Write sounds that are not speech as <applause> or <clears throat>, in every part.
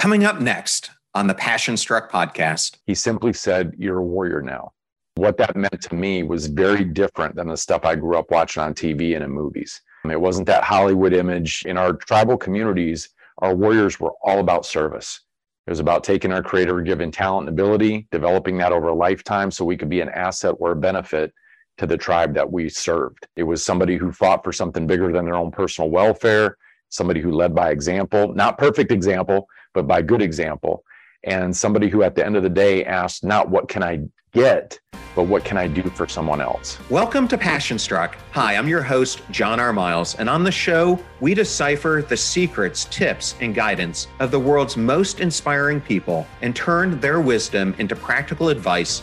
Coming up next on the Passion Struck podcast, he simply said, You're a warrior now. What that meant to me was very different than the stuff I grew up watching on TV and in movies. It wasn't that Hollywood image. In our tribal communities, our warriors were all about service. It was about taking our creator given talent and ability, developing that over a lifetime so we could be an asset or a benefit to the tribe that we served. It was somebody who fought for something bigger than their own personal welfare, somebody who led by example, not perfect example, but by good example. And somebody who at the end of the day asked, not what can I get, but what can I do for someone else? Welcome to Passion Struck. Hi, I'm your host, John R. Miles, and on the show, we decipher the secrets, tips, and guidance of the world's most inspiring people and turn their wisdom into practical advice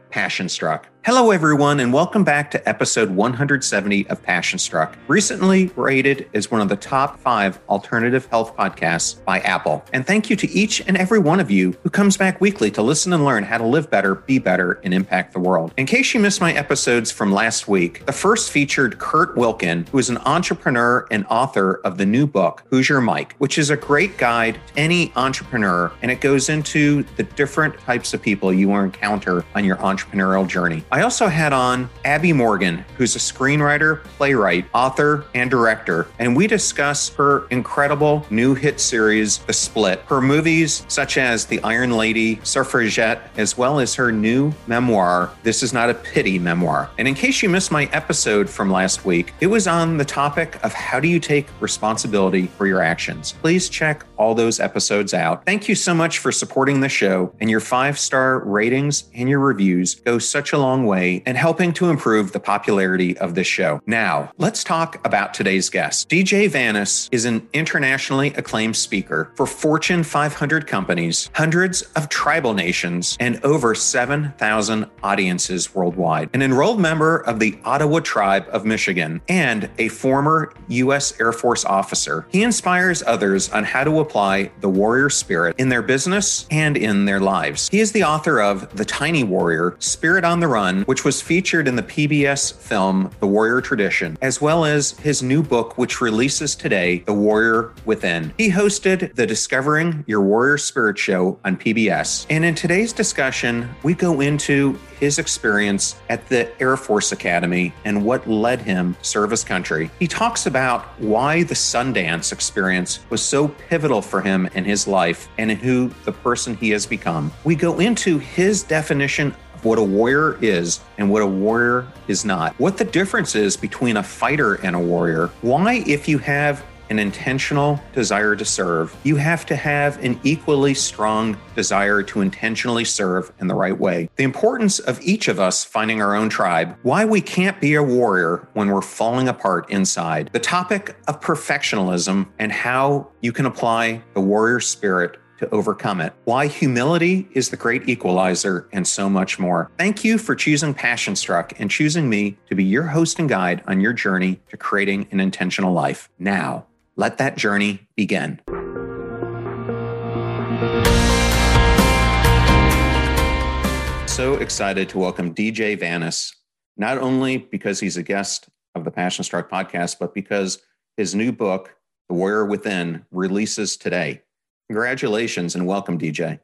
passion struck. Hello, everyone, and welcome back to episode 170 of Passion Struck, recently rated as one of the top five alternative health podcasts by Apple. And thank you to each and every one of you who comes back weekly to listen and learn how to live better, be better, and impact the world. In case you missed my episodes from last week, the first featured Kurt Wilkin, who is an entrepreneur and author of the new book, Who's Your Mike, which is a great guide to any entrepreneur, and it goes into the different types of people you will encounter on your entrepreneurial journey. I also had on Abi Morgan, who's a screenwriter, playwright, author, and director, and we discuss her incredible new hit series, The Split, her movies such as The Iron Lady, Suffragette, as well as her new memoir, This Is Not a Pity memoir. And in case you missed my episode from last week, it was on the topic of how do you take responsibility for your actions. Please check all those episodes out. Thank you so much for supporting the show, and your five star ratings and your reviews go such a long long way in helping to improve the popularity of this show. Now, let's talk about today's guest. DJ Vanas is an internationally acclaimed speaker for Fortune 500 companies, hundreds of tribal nations, and over 7,000 audiences worldwide. An enrolled member of the Ottawa Tribe of Michigan and a former U.S. Air Force officer, he inspires others on how to apply the warrior spirit in their business and in their lives. He is the author of The Tiny Warrior, Spirit on the Run Which was featured in the PBS film The Warrior Tradition, as well as his new book, which releases today, The Warrior Within. He hosted the Discovering Your Warrior Spirit show on PBS. And in today's discussion, we go into his experience at the Air Force Academy and what led him to serve his country. He talks about why the Sundance experience was so pivotal for him in his life and who the person he has become. We go into his definition what a warrior is and what a warrior is not, what the difference is between a fighter and a warrior, why, if you have an intentional desire to serve, you have to have an equally strong desire to intentionally serve in the right way. The importance of each of us finding our own tribe, why we can't be a warrior when we're falling apart inside, the topic of perfectionism and how you can apply the warrior spirit to overcome it, why humility is the great equalizer, and so much more. Thank you for choosing Passion Struck and choosing me to be your host and guide on your journey to creating an intentional life. Now, let that journey begin. So excited to welcome DJ Vanas, not only because he's a guest of the Passion Struck podcast, but because his new book, The Warrior Within, releases today. Congratulations and welcome, DJ.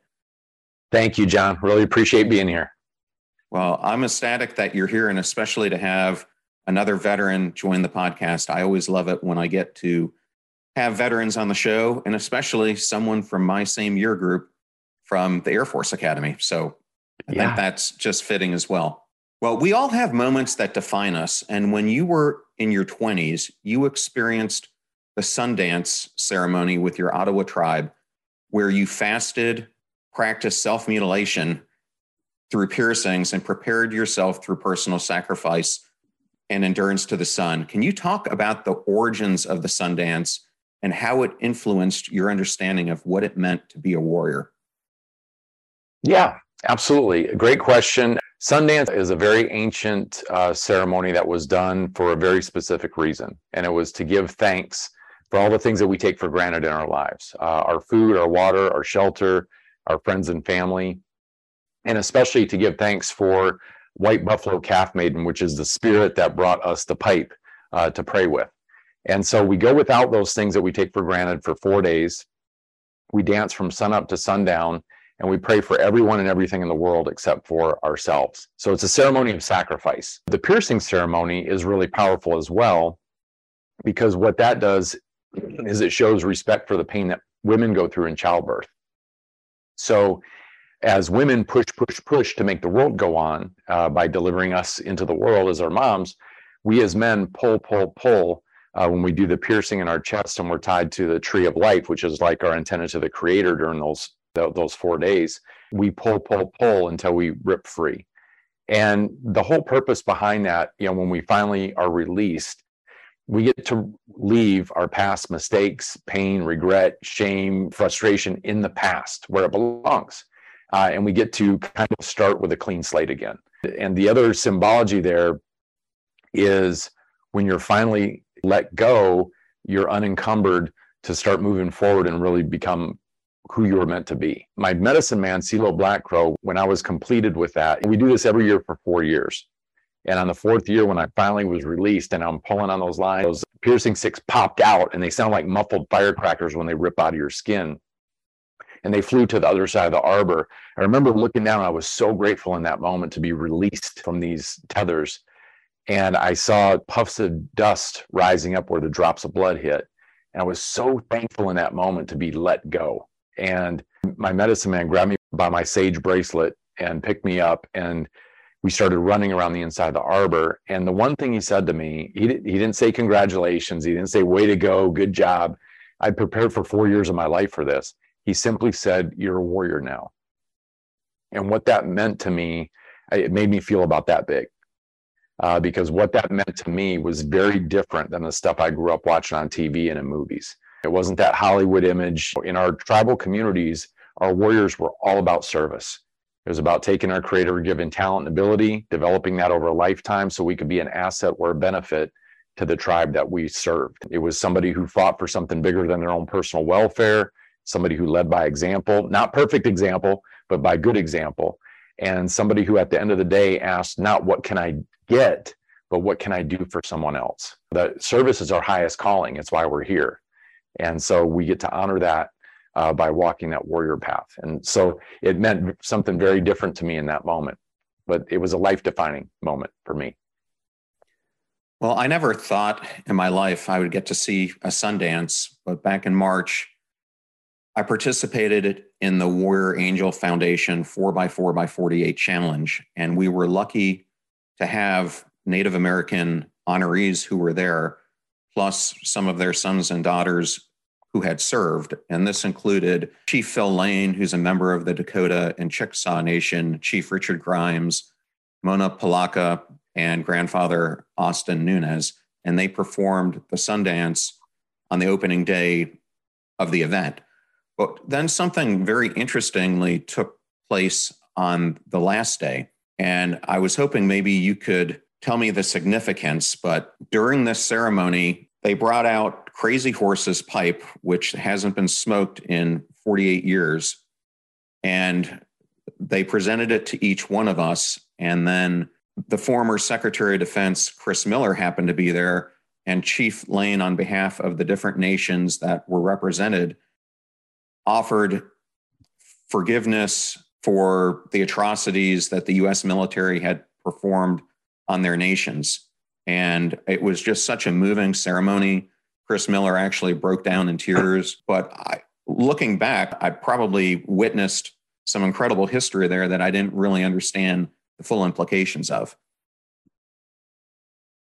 Thank you, John. Really appreciate being here. Well, I'm ecstatic that you're here and especially to have another veteran join the podcast. I always love it when I get to have veterans on the show and especially someone from my same year group from the Air Force Academy. So I yeah. think that's just fitting as well. Well, we all have moments that define us. And when you were in your 20s, you experienced the Sundance ceremony with your Ottawa tribe where you fasted, practiced self mutilation through piercings, and prepared yourself through personal sacrifice and endurance to the sun. Can you talk about the origins of the Sundance and how it influenced your understanding of what it meant to be a warrior? Yeah, absolutely. Great question. Sundance is a very ancient uh, ceremony that was done for a very specific reason, and it was to give thanks for all the things that we take for granted in our lives uh, our food, our water, our shelter, our friends and family, and especially to give thanks for White Buffalo Calf Maiden, which is the spirit that brought us the pipe uh, to pray with. And so we go without those things that we take for granted for four days. We dance from sunup to sundown and we pray for everyone and everything in the world except for ourselves. So it's a ceremony of sacrifice. The piercing ceremony is really powerful as well because what that does is it shows respect for the pain that women go through in childbirth. So as women push, push, push to make the world go on uh, by delivering us into the world as our moms, we as men pull, pull, pull uh, when we do the piercing in our chest and we're tied to the tree of life, which is like our antenna to the creator during those those four days. We pull, pull, pull until we rip free. And the whole purpose behind that, you know, when we finally are released, we get to leave our past mistakes, pain, regret, shame, frustration in the past where it belongs. Uh, and we get to kind of start with a clean slate again. And the other symbology there is when you're finally let go, you're unencumbered to start moving forward and really become who you were meant to be. My medicine man, Selo Black Crow, when I was completed with that, we do this every year for four years. And on the fourth year, when I finally was released and I'm pulling on those lines, those piercing sticks popped out and they sound like muffled firecrackers when they rip out of your skin. And they flew to the other side of the arbor. I remember looking down, I was so grateful in that moment to be released from these tethers. And I saw puffs of dust rising up where the drops of blood hit. And I was so thankful in that moment to be let go. And my medicine man grabbed me by my sage bracelet and picked me up. And we started running around the inside of the arbor. And the one thing he said to me, he, he didn't say congratulations. He didn't say, way to go, good job. I prepared for four years of my life for this. He simply said, You're a warrior now. And what that meant to me, it made me feel about that big. Uh, because what that meant to me was very different than the stuff I grew up watching on TV and in movies. It wasn't that Hollywood image. In our tribal communities, our warriors were all about service. It was about taking our creator given talent and ability, developing that over a lifetime so we could be an asset or a benefit to the tribe that we served. It was somebody who fought for something bigger than their own personal welfare, somebody who led by example, not perfect example, but by good example. And somebody who at the end of the day asked, not what can I get, but what can I do for someone else? The service is our highest calling. It's why we're here. And so we get to honor that uh, by walking that warrior path. And so it meant something very different to me in that moment, but it was a life defining moment for me. Well, I never thought in my life I would get to see a Sundance, but back in March, I participated in the Warrior Angel Foundation 4x4 by 48 challenge. And we were lucky to have Native American honorees who were there, plus some of their sons and daughters who had served. And this included Chief Phil Lane, who's a member of the Dakota and Chickasaw Nation, Chief Richard Grimes, Mona Palaka, and grandfather Austin Nunez. And they performed the Sundance on the opening day of the event. But then something very interestingly took place on the last day. And I was hoping maybe you could tell me the significance. But during this ceremony, they brought out Crazy Horse's pipe, which hasn't been smoked in 48 years. And they presented it to each one of us. And then the former Secretary of Defense, Chris Miller, happened to be there. And Chief Lane, on behalf of the different nations that were represented, offered forgiveness for the atrocities that the US military had performed on their nations. And it was just such a moving ceremony. Chris Miller actually broke down in tears. <laughs> But I, looking back, I probably witnessed some incredible history there that I didn't really understand the full implications of.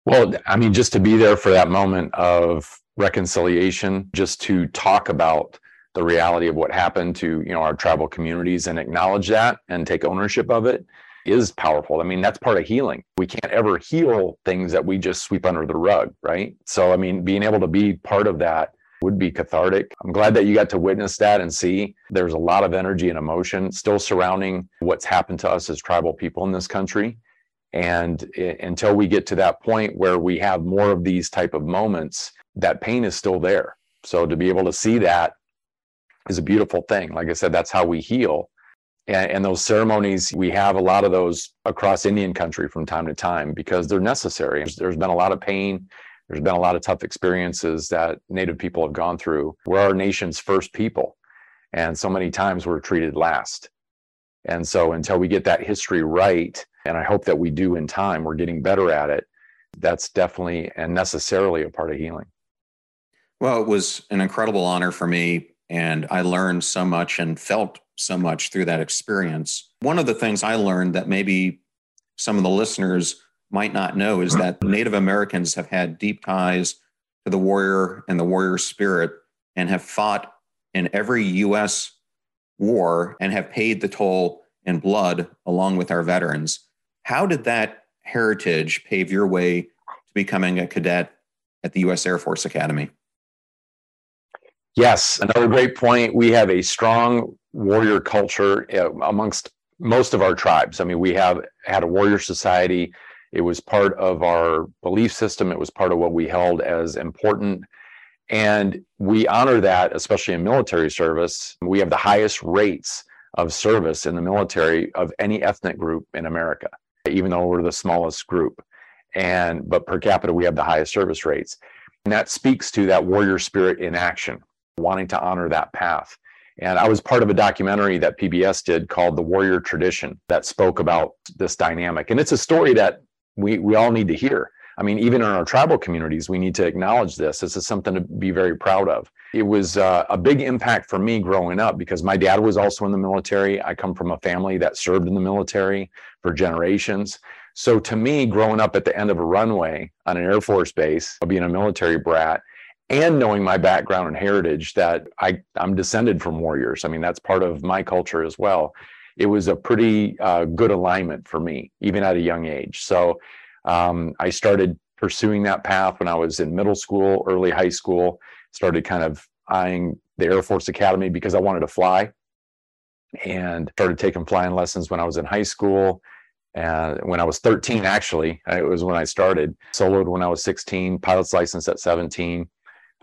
Well, I mean, just to be there for that moment of reconciliation, just to talk about the reality of what happened to you know our tribal communities and acknowledge that and take ownership of it is powerful. I mean, that's part of healing. We can't ever heal things that we just sweep under the rug, right? So, I mean, being able to be part of that would be cathartic. I'm glad that you got to witness that and see there's a lot of energy and emotion still surrounding what's happened to us as tribal people in this country. And until we get to that point where we have more of these type of moments, that pain is still there. So to be able to see that is a beautiful thing. Like I said, that's how we heal. And, and, those ceremonies, we have a lot of those across Indian country from time to time because they're necessary. There's, there's been a lot of pain. There's been a lot of tough experiences that Native people have gone through. We're our nation's first people. And so many times we're treated last. And so until we get that history right, and I hope that we do in time, we're getting better at it. That's definitely and necessarily a part of healing. Well, it was an incredible honor for me. And I learned so much and felt so much through that experience. One of the things I learned that maybe some of the listeners might not know is that <clears throat> Native Americans have had deep ties to the warrior and the warrior spirit and have fought in every U.S. war and have paid the toll in blood along with our veterans. How did that heritage pave your way to becoming a cadet at the U.S. Air Force Academy? Yes, another great point. We have a strong warrior culture uh, amongst most of our tribes. I mean, we have had a warrior society. It was part of our belief system. It was part of what we held as important. And we honor that, especially in military service. We have the highest rates of service in the military of any ethnic group in America, even though we're the smallest group. And but per capita, we have the highest service rates. And that speaks to that warrior spirit in action wanting to honor that path. And I was part of a documentary that PBS did called The Warrior Tradition that spoke about this dynamic. And it's a story that we, we all need to hear. I mean, even in our tribal communities, we need to acknowledge this. This is something to be very proud of. It was uh, a big impact for me growing up because my dad was also in the military. I come from a family that served in the military for generations. So to me, growing up at the end of a runway on an Air Force base, being a military brat, and knowing my background and heritage that I, I'm descended from warriors. I mean, that's part of my culture as well. It was a pretty uh, good alignment for me, even at a young age. So um, I started pursuing that path when I was in middle school, early high school, started kind of eyeing the Air Force Academy because I wanted to fly and started taking flying lessons when I was in high school. And when I was 13, actually, it was when I started. Soloed when I was 16, pilot's license at 17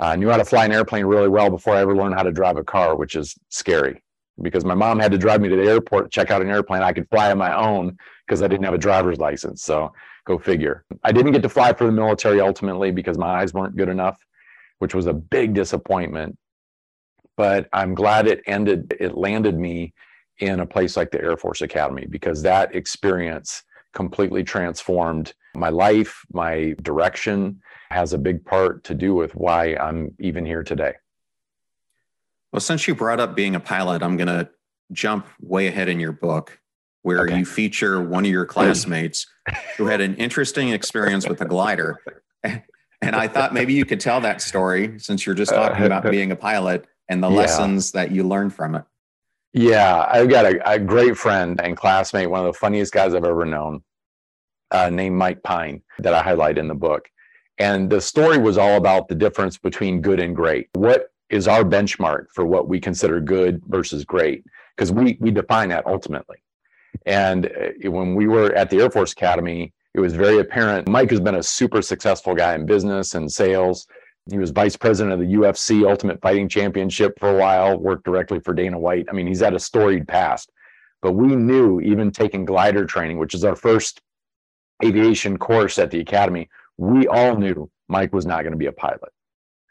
I uh, knew how to fly an airplane really well before I ever learned how to drive a car, which is scary because my mom had to drive me to the airport, check out an airplane. I could fly on my own because I didn't have a driver's license. So go figure. I didn't get to fly for the military ultimately because my eyes weren't good enough, which was a big disappointment. But I'm glad it ended, it landed me in a place like the Air Force Academy because that experience completely transformed my life, my direction, has a big part to do with why I'm even here today. Well, since you brought up being a pilot, I'm going to jump way ahead in your book where okay. you feature one of your classmates who had an interesting experience with a glider. <laughs> And I thought maybe you could tell that story since you're just talking about <laughs> being a pilot and the yeah. lessons that you learned from it. Yeah, I've got a, a, great friend and classmate, one of the funniest guys I've ever known, uh, named Mike Pine, that I highlight in the book. And the story was all about the difference between good and great. What is our benchmark for what we consider good versus great? Because we, we define that ultimately. And uh, when we were at the Air Force Academy, it was very apparent. Mike has been a super successful guy in business and sales. He was vice president of the UFC Ultimate Fighting Championship for a while, worked directly for Dana White. I mean, he's had a storied past. But we knew, even taking glider training, which is our first aviation course at the academy, we all knew Mike was not going to be a pilot.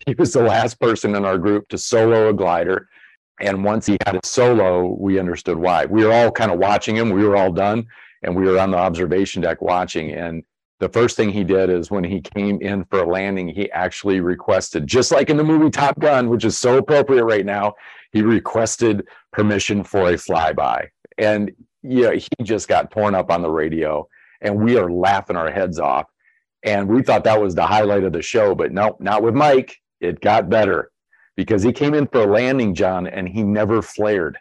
He was the last person in our group to solo a glider. And once he had it solo, we understood why. We were all kind of watching him. We were all done and we were on the observation deck watching. And the first thing he did is when he came in for a landing, he actually requested, just like in the movie Top Gun, which is so appropriate right now, he requested permission for a flyby. And yeah, he just got torn up on the radio and we are laughing our heads off and we thought that was the highlight of the show, but no, not with Mike. It got better because he came in for a landing, John, and he never flared.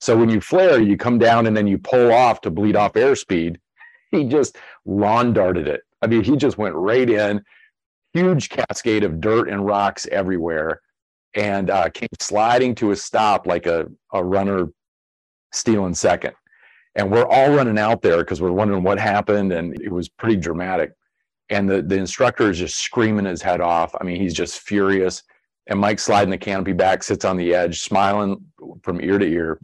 So when you flare, you come down and then you pull off to bleed off airspeed. <laughs> He just lawn darted it. I mean, he just went right in, huge cascade of dirt and rocks everywhere. and uh, came sliding to a stop like a, a runner stealing second. And we're all running out there because we're wondering what happened. And it was pretty dramatic. And the, the instructor is just screaming his head off. I mean, he's just furious. And Mike sliding the canopy back, sits on the edge, smiling from ear to ear,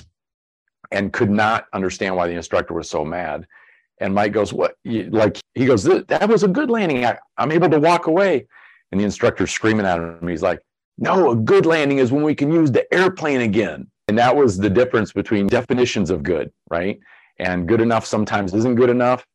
and could not understand why the instructor was so mad. And Mike goes, What? Like, he goes, That was a good landing. I, I'm able to walk away. And the instructor's screaming at him. He's like, No, a good landing is when we can use the airplane again. And that was the difference between definitions of good, right? And good enough sometimes isn't good enough,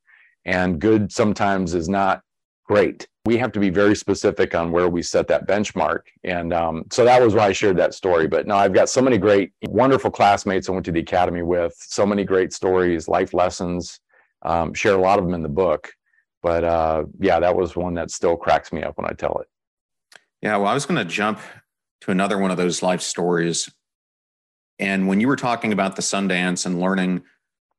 and good sometimes is not great. We have to be very specific on where we set that benchmark. And um, so that was why I shared that story. But no, I've got so many great, wonderful classmates I went to the academy with, so many great stories, life lessons, um, share a lot of them in the book. But uh, yeah, that was one that still cracks me up when I tell it. Yeah, well, I was going to jump to another one of those life stories. And when you were talking about the Sundance and learning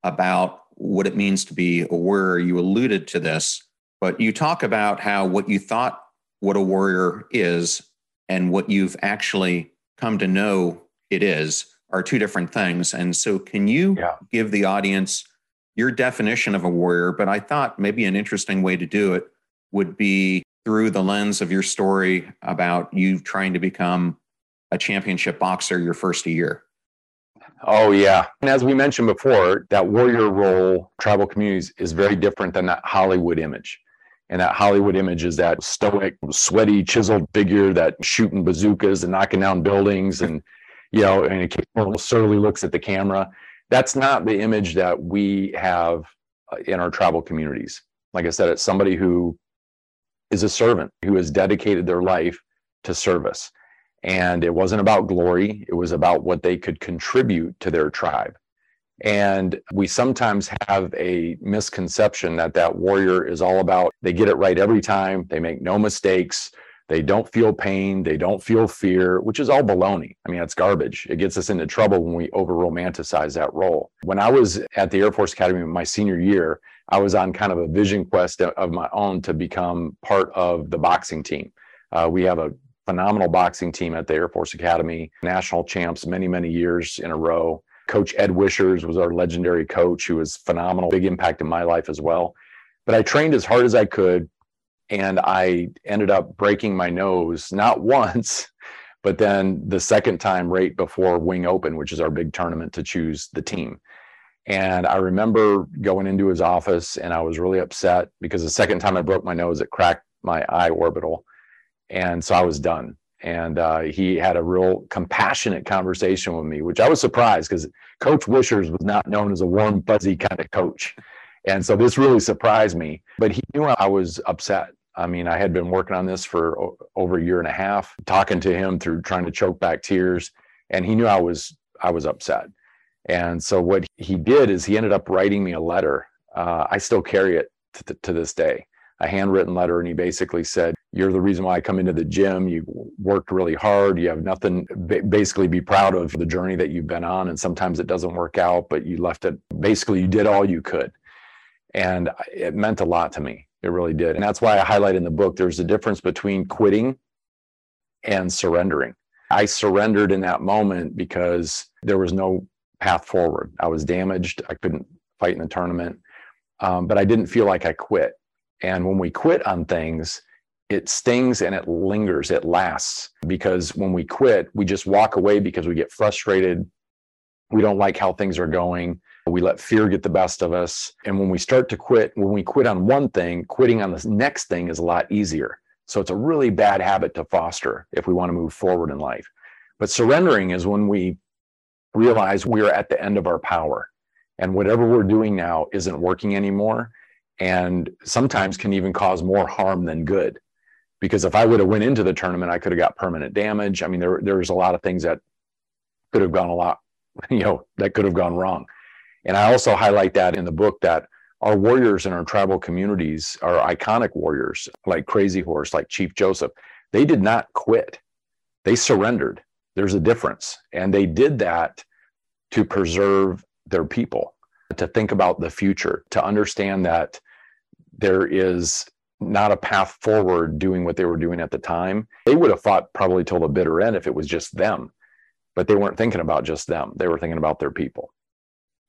about what it means to be a warrior, you alluded to this, but you talk about how what you thought what a warrior is and what you've actually come to know it is are two different things. And so, can you yeah. give the audience your definition of a warrior? But I thought maybe an interesting way to do it would be through the lens of your story about you trying to become a championship boxer your first year. Oh, yeah. And as we mentioned before, that warrior role, tribal communities, is very different than that Hollywood image. And that Hollywood image is that stoic, sweaty, chiseled figure that shooting bazookas and knocking down buildings and, you know, and occasionally surly looks at the camera. That's not the image that we have uh, in our tribal communities. Like I said, it's somebody who is a servant, who has dedicated their life to service. And it wasn't about glory, it was about what they could contribute to their tribe. And we sometimes have a misconception that that warrior is all about they get it right every time, they make no mistakes, they don't feel pain, they don't feel fear, which is all baloney. I mean, that's garbage. It gets us into trouble when we over romanticize that role. When I was at the Air Force Academy my senior year, I was on kind of a vision quest of my own to become part of the boxing team. Uh, we have a phenomenal boxing team at the Air Force Academy, national champs many, many years in a row. Coach Ed Weichers was our legendary coach who was phenomenal, big impact in my life as well. But I trained as hard as I could and I ended up breaking my nose not <laughs> once, but then the second time right before Wing Open, which is our big tournament to choose the team. And I remember going into his office and I was really upset because the second time I broke my nose, it cracked my eye orbital and so I was done. And uh, he had a real compassionate conversation with me, which I was surprised because Coach Weichers was not known as a warm, fuzzy kind of coach. And so this really surprised me. But he knew I was upset. I mean, I had been working on this for over a year and a half, talking to him through trying to choke back tears, and he knew I was I was upset. And so what he did is he ended up writing me a letter. Uh, I still carry it to, to this day a handwritten letter and he basically said you're the reason why i come into the gym. You worked really hard. You have nothing basically be proud of the journey that you've been on. And sometimes it doesn't work out but you left it basically you did all you could. And it meant a lot to me. It really did. And that's why i highlight in the book there's a difference between quitting and surrendering. I surrendered in that moment because there was no path forward. I was damaged. I couldn't fight in the tournament. Um, but i didn't feel like i quit and when we quit on things, it stings and it lingers, it lasts. Because when we quit, we just walk away because we get frustrated. We don't like how things are going. We let fear get the best of us. And when we start to quit, when we quit on one thing, quitting on the next thing is a lot easier. So it's a really bad habit to foster if we want to move forward in life. But surrendering is when we realize we are at the end of our power and whatever we're doing now isn't working anymore and sometimes can even cause more harm than good. Because if i would have went into the tournament i could have got permanent damage. I mean there there's a lot of things that could have gone a lot <laughs> you know that could have gone wrong. And i also highlight that in the book that our warriors in our tribal communities are iconic warriors like crazy horse like chief joseph. They did not quit. They surrendered. There's a difference. And they did that to preserve their people to think about the future to understand that there is not a path forward doing what they were doing at the time. They would have fought probably till the bitter end if it was just them, but they weren't thinking about just them. They were thinking about their people.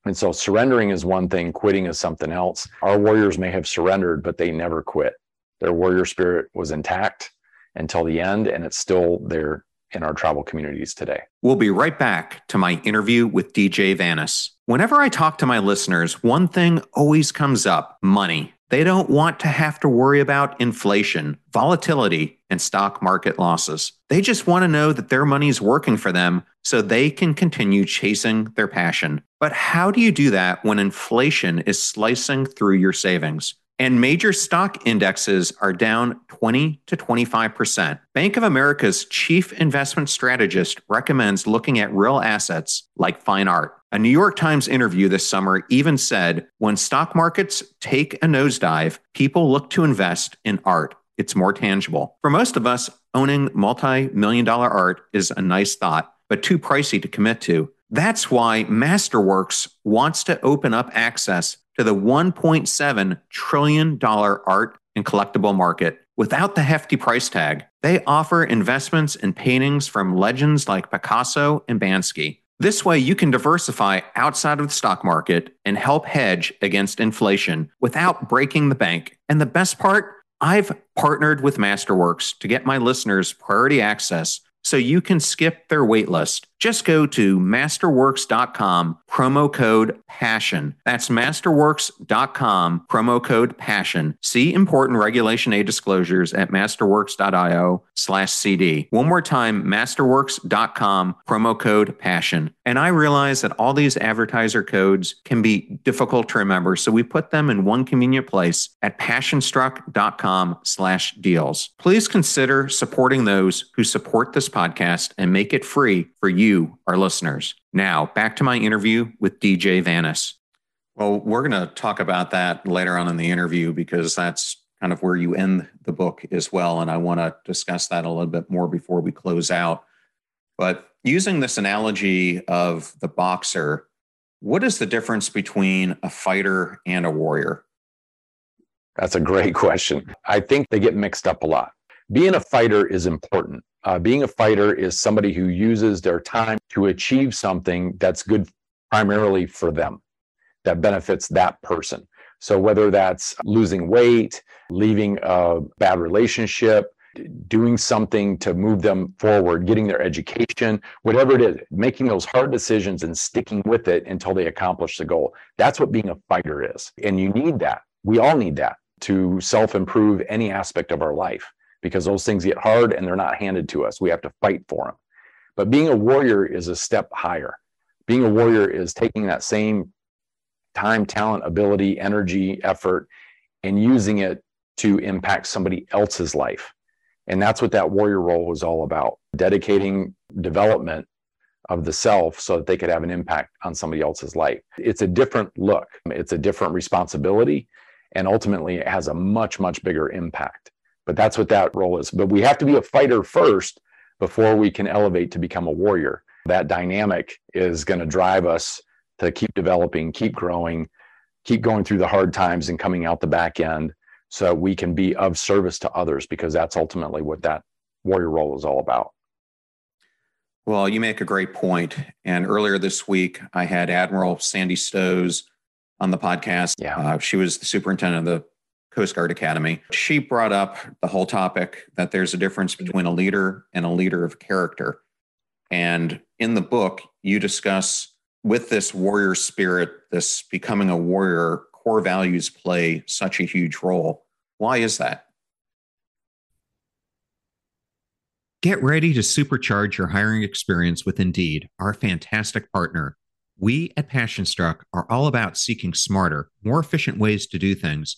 And so surrendering is one thing, quitting is something else. Our warriors may have surrendered, but they never quit. Their warrior spirit was intact until the end, and it's still there in our tribal communities today. We'll be right back to my interview with DJ Vanas. Whenever I talk to my listeners, one thing always comes up money. They don't want to have to worry about inflation, volatility, and stock market losses. They just want to know that their money is working for them so they can continue chasing their passion. But how do you do that when inflation is slicing through your savings? And major stock indexes are down 20 to 25%. Bank of America's chief investment strategist recommends looking at real assets like fine art. A New York Times interview this summer even said when stock markets take a nosedive, people look to invest in art. It's more tangible. For most of us, owning multi million dollar art is a nice thought, but too pricey to commit to. That's why Masterworks wants to open up access to the $1.7 trillion art and collectible market without the hefty price tag. They offer investments in paintings from legends like Picasso and Banksy. This way, you can diversify outside of the stock market and help hedge against inflation without breaking the bank. And the best part, I've partnered with Masterworks to get my listeners priority access so you can skip their waitlist. Just go to masterworks.com, promo code PASSION. That's masterworks.com, promo code PASSION. See important Regulation A disclosures at masterworks.io slash CD. One more time, masterworks.com, promo code PASSION. And I realize that all these advertiser codes can be difficult to remember, so we put them in one convenient place at passionstruck.com slash deals. Please consider supporting those who support this podcast and make it free for you, our listeners. Now, back to my interview with DJ Vanas. Well, we're going to talk about that later on in the interview because that's kind of where you end the book as well. And I want to discuss that a little bit more before we close out. But using this analogy of the boxer, what is the difference between a fighter and a warrior? That's a great <laughs> question. I think they get mixed up a lot. Being a fighter is important. Uh, being a fighter is somebody who uses their time to achieve something that's good primarily for them, that benefits that person. So, whether that's losing weight, leaving a bad relationship, doing something to move them forward, getting their education, whatever it is, making those hard decisions and sticking with it until they accomplish the goal. That's what being a fighter is. And you need that. We all need that to self improve any aspect of our life because those things get hard and they're not handed to us. We have to fight for them. But being a warrior is a step higher. Being a warrior is taking that same time, talent, ability, energy, effort, and using it to impact somebody else's life. And that's what that warrior role was all about dedicating development of the self so that they could have an impact on somebody else's life. It's a different look, it's a different responsibility, and ultimately it has a much, much bigger impact. But that's what that role is. But we have to be a fighter first before we can elevate to become a warrior. That dynamic is going to drive us to keep developing, keep growing, keep going through the hard times and coming out the back end so we can be of service to others because that's ultimately what that warrior role is all about. Well, you make a great point. And earlier this week, I had Admiral Sandy Stosz on the podcast. Yeah. Uh, she was the superintendent of the Coast Guard Academy. She brought up the whole topic that there's a difference between a leader and a leader of character. And in the book, you discuss with this warrior spirit, this becoming a warrior, core values play such a huge role. Why is that? Get ready to supercharge your hiring experience with Indeed, our fantastic partner. We at PassionStruck are all about seeking smarter, more efficient ways to do things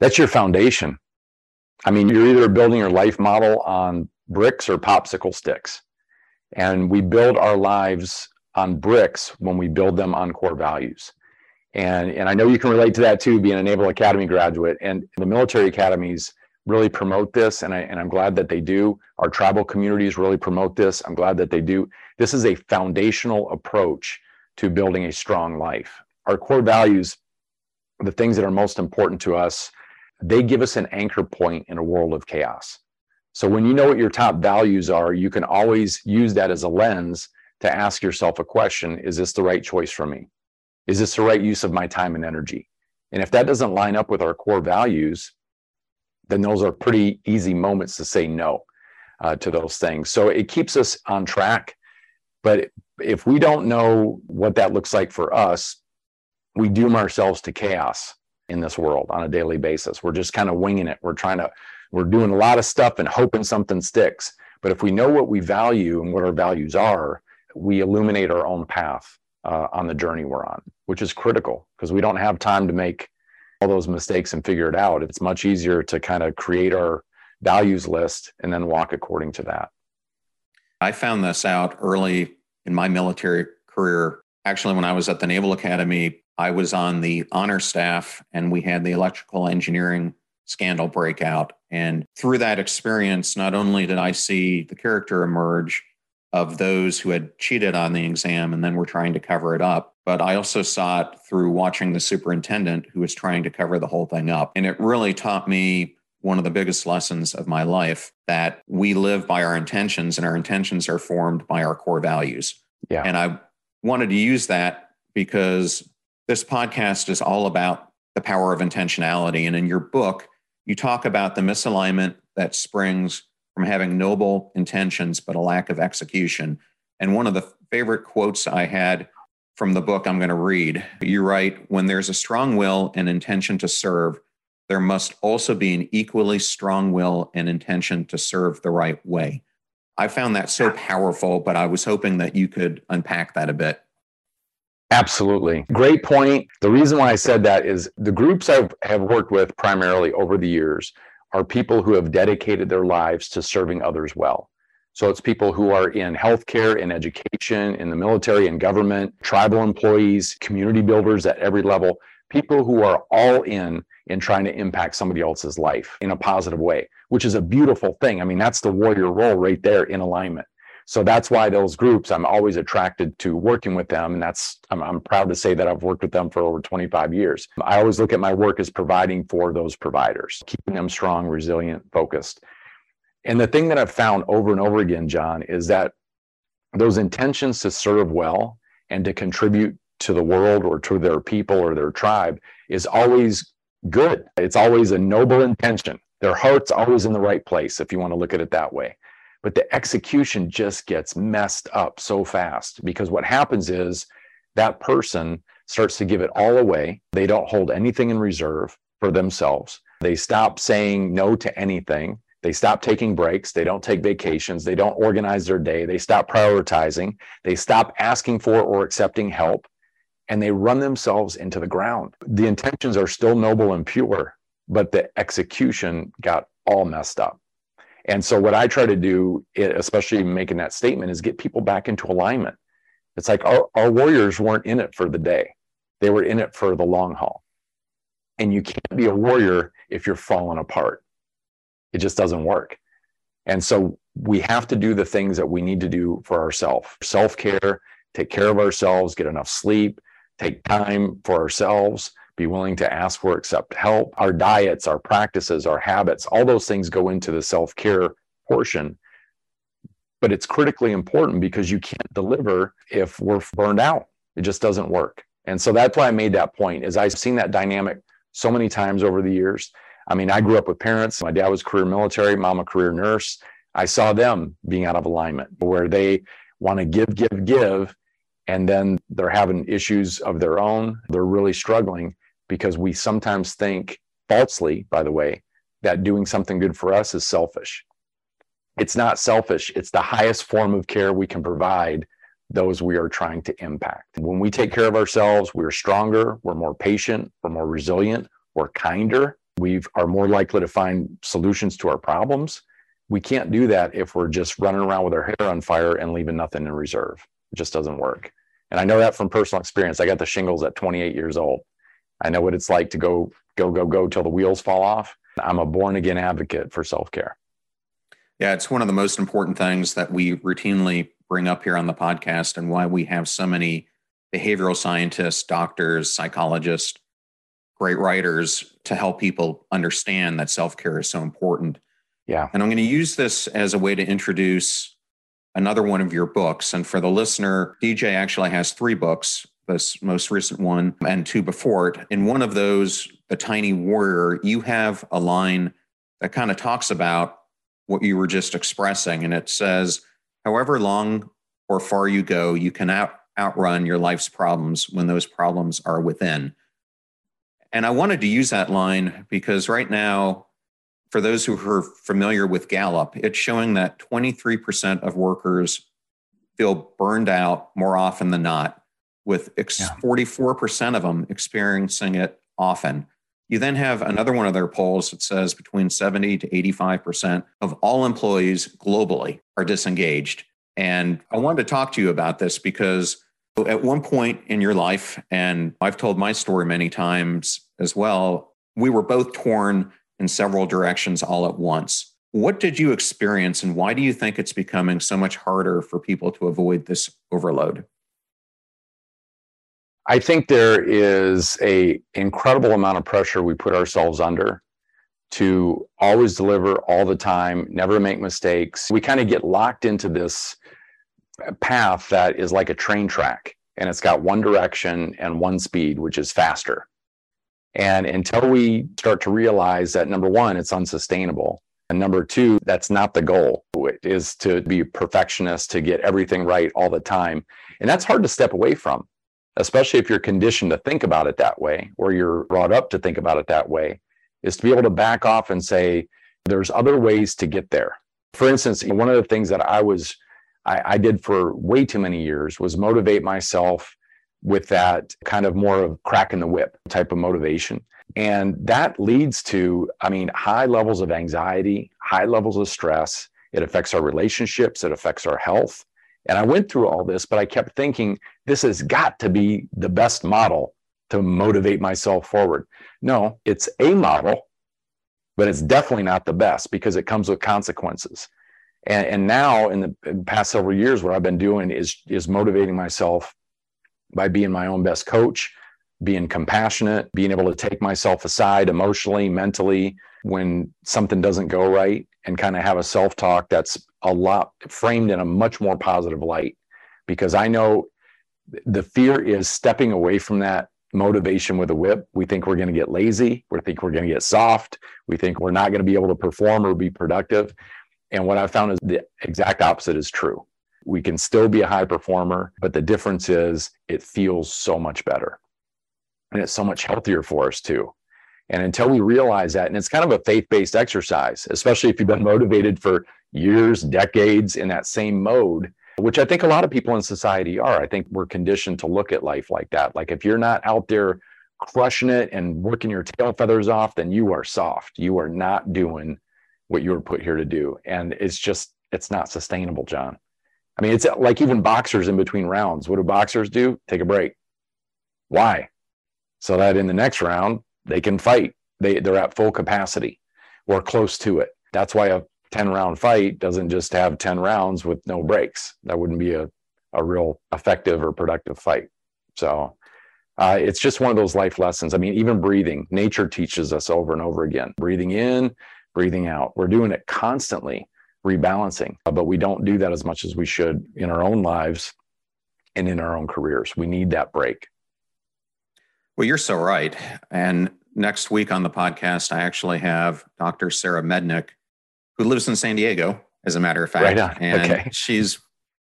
That's your foundation. I mean, you're either building your life model on bricks or popsicle sticks. And we build our lives on bricks when we build them on core values. And, and I know you can relate to that too, being a Naval Academy graduate. And the military academies really promote this, and, I, and I'm glad that they do. Our tribal communities really promote this. I'm glad that they do. This is a foundational approach to building a strong life. Our core values, the things that are most important to us, they give us an anchor point in a world of chaos. So when you know what your top values are, you can always use that as a lens to ask yourself a question Is this the right choice for me? Is this the right use of my time and energy? And if that doesn't line up with our core values, then those are pretty easy moments to say no uh, to those things. So it keeps us on track. But if we don't know what that looks like for us, we doom ourselves to chaos in this world on a daily basis. We're just kind of winging it. We're trying to, we're doing a lot of stuff and hoping something sticks. But if we know what we value and what our values are, we illuminate our own path uh, on the journey we're on, which is critical because we don't have time to make all those mistakes and figure it out. It's much easier to kind of create our values list and then walk according to that. I found this out early in my military career. Actually, when I was at the Naval Academy, I was on the honor staff and we had the electrical engineering scandal breakout. And through that experience, not only did I see the character emerge of those who had cheated on the exam and then were trying to cover it up, but I also saw it through watching the superintendent who was trying to cover the whole thing up. And it really taught me one of the biggest lessons of my life that we live by our intentions and our intentions are formed by our core values. Yeah. And I wanted to use that because this podcast is all about the power of intentionality. And in your book, you talk about the misalignment that springs from having noble intentions, but a lack of execution. And one of the favorite quotes I had from the book I'm going to read, you write, when there's a strong will and intention to serve, there must also be an equally strong will and intention to serve the right way. I found that so powerful, but I was hoping that you could unpack that a bit. Absolutely. Great point. The reason why I said that is the groups I have worked with primarily over the years are people who have dedicated their lives to serving others well. So it's people who are in healthcare, in education, in the military, in government, tribal employees, community builders at every level, people who are all in in trying to impact somebody else's life in a positive way, which is a beautiful thing. I mean, that's the warrior role right there in alignment. So that's why those groups, I'm always attracted to working with them. And that's, I'm, I'm, proud to say that I've worked with them for over 25 years. I always look at my work as providing for those providers, keeping them strong, resilient, focused. And the thing that I've found over and over again, John, is that those intentions to serve well and to contribute to the world or to their people or their tribe is always good. It's always a noble intention. Their heart's always in the right place, if you want to look at it that way but the execution just gets messed up so fast because what happens is that person starts to give it all away. They don't hold anything in reserve for themselves. They stop saying no to anything. They stop taking breaks. They don't take vacations. They don't organize their day. They stop prioritizing. They stop asking for or accepting help and they run themselves into the ground. The intentions are still noble and pure, but the execution got all messed up. And so what I try to do, especially making that statement, is get people back into alignment. It's like our, our warriors weren't in it for the day. They were in it for the long haul. And you can't be a warrior if you're falling apart. It just doesn't work. And so we have to do the things that we need to do for ourselves self care, take care of ourselves, get enough sleep, take time for ourselves, be willing to ask for, accept help. Our diets, our practices, our habits, all those things go into the self care portion. But it's critically important because you can't deliver if we're burned out. It just doesn't work. And so that's why I made that point is I've seen that dynamic so many times over the years. I mean, I grew up with parents. My dad was career military, mom a career nurse. I saw them being out of alignment where they want to give, give, give, and then they're having issues of their own. They're really struggling because we sometimes think falsely, by the way, that doing something good for us is selfish. It's not selfish. It's the highest form of care we can provide those we are trying to impact. When we take care of ourselves, we're stronger, we're more patient, we're more resilient, we're kinder, we are more likely to find solutions to our problems. We can't do that if we're just running around with our hair on fire and leaving nothing in reserve. It just doesn't work. And I know that from personal experience. I got the shingles at 28 years old. I know what it's like to go, go, go, go till the wheels fall off. I'm a born again advocate for self care. Yeah, it's one of the most important things that we routinely bring up here on the podcast and why we have so many behavioral scientists, doctors, psychologists, great writers to help people understand that self care is so important. Yeah. And I'm going to use this as a way to introduce another one of your books. And for the listener, DJ actually has three books this most recent one and two before it. In one of those, The Tiny Warrior, you have a line that kind of talks about what you were just expressing. And it says, however long or far you go, you can out, outrun your life's problems when those problems are within. And I wanted to use that line because right now, for those who are familiar with Gallup, it's showing that 23% of workers feel burned out more often than not with ex- yeah. 44% of them experiencing it often. You then have another one of their polls that says between 70 to 85% of all employees globally are disengaged. And I wanted to talk to you about this because at one point in your life, and I've told my story many times as well, we were both torn in several directions all at once. What did you experience, and why do you think it's becoming so much harder for people to avoid this overload? I think there is a incredible amount of pressure we put ourselves under to always deliver all the time, never make mistakes. We kind of get locked into this path that is like a train track and it's got one direction and one speed, which is faster. And until we start to realize that number one, it's unsustainable. And number two, that's not the goal. It is to be perfectionist, to get everything right all the time. And that's hard to step away from especially if you're conditioned to think about it that way or you're brought up to think about it that way, is to be able to back off and say, there's other ways to get there. For instance, one of the things that I was, I, I did for way too many years was motivate myself with that kind of more of cracking the whip type of motivation. And that leads to, I mean, high levels of anxiety, high levels of stress. It affects our relationships, it affects our health. And I went through all this, but I kept thinking this has got to be the best model to motivate myself forward. No, it's a model, but it's definitely not the best because it comes with consequences. And, and now, in the past several years, what I've been doing is is motivating myself by being my own best coach, being compassionate, being able to take myself aside emotionally, mentally when something doesn't go right, and kind of have a self talk that's a lot framed in a much more positive light because I know the fear is stepping away from that motivation with a whip. We think we're going to get lazy. We think we're going to get soft. We think we're not going to be able to perform or be productive. And what I found is the exact opposite is true. We can still be a high performer, but the difference is it feels so much better. And it's so much healthier for us too. And until we realize that, and it's kind of a faith based exercise, especially if you've been motivated for years, decades in that same mode, which I think a lot of people in society are. I think we're conditioned to look at life like that. Like if you're not out there crushing it and working your tail feathers off, then you are soft. You are not doing what you were put here to do. And it's just, it's not sustainable, John. I mean, it's like even boxers in between rounds. What do boxers do? Take a break. Why? So that in the next round, they can fight. They, they're at full capacity or close to it. That's why a 10 round fight doesn't just have 10 rounds with no breaks. That wouldn't be a, a real effective or productive fight. So uh, it's just one of those life lessons. I mean, even breathing, nature teaches us over and over again breathing in, breathing out. We're doing it constantly, rebalancing, but we don't do that as much as we should in our own lives and in our own careers. We need that break. Well, you're so right. And next week on the podcast, I actually have Dr. Sarah Mednick, who lives in San Diego, as a matter of fact. Right on. And okay. she's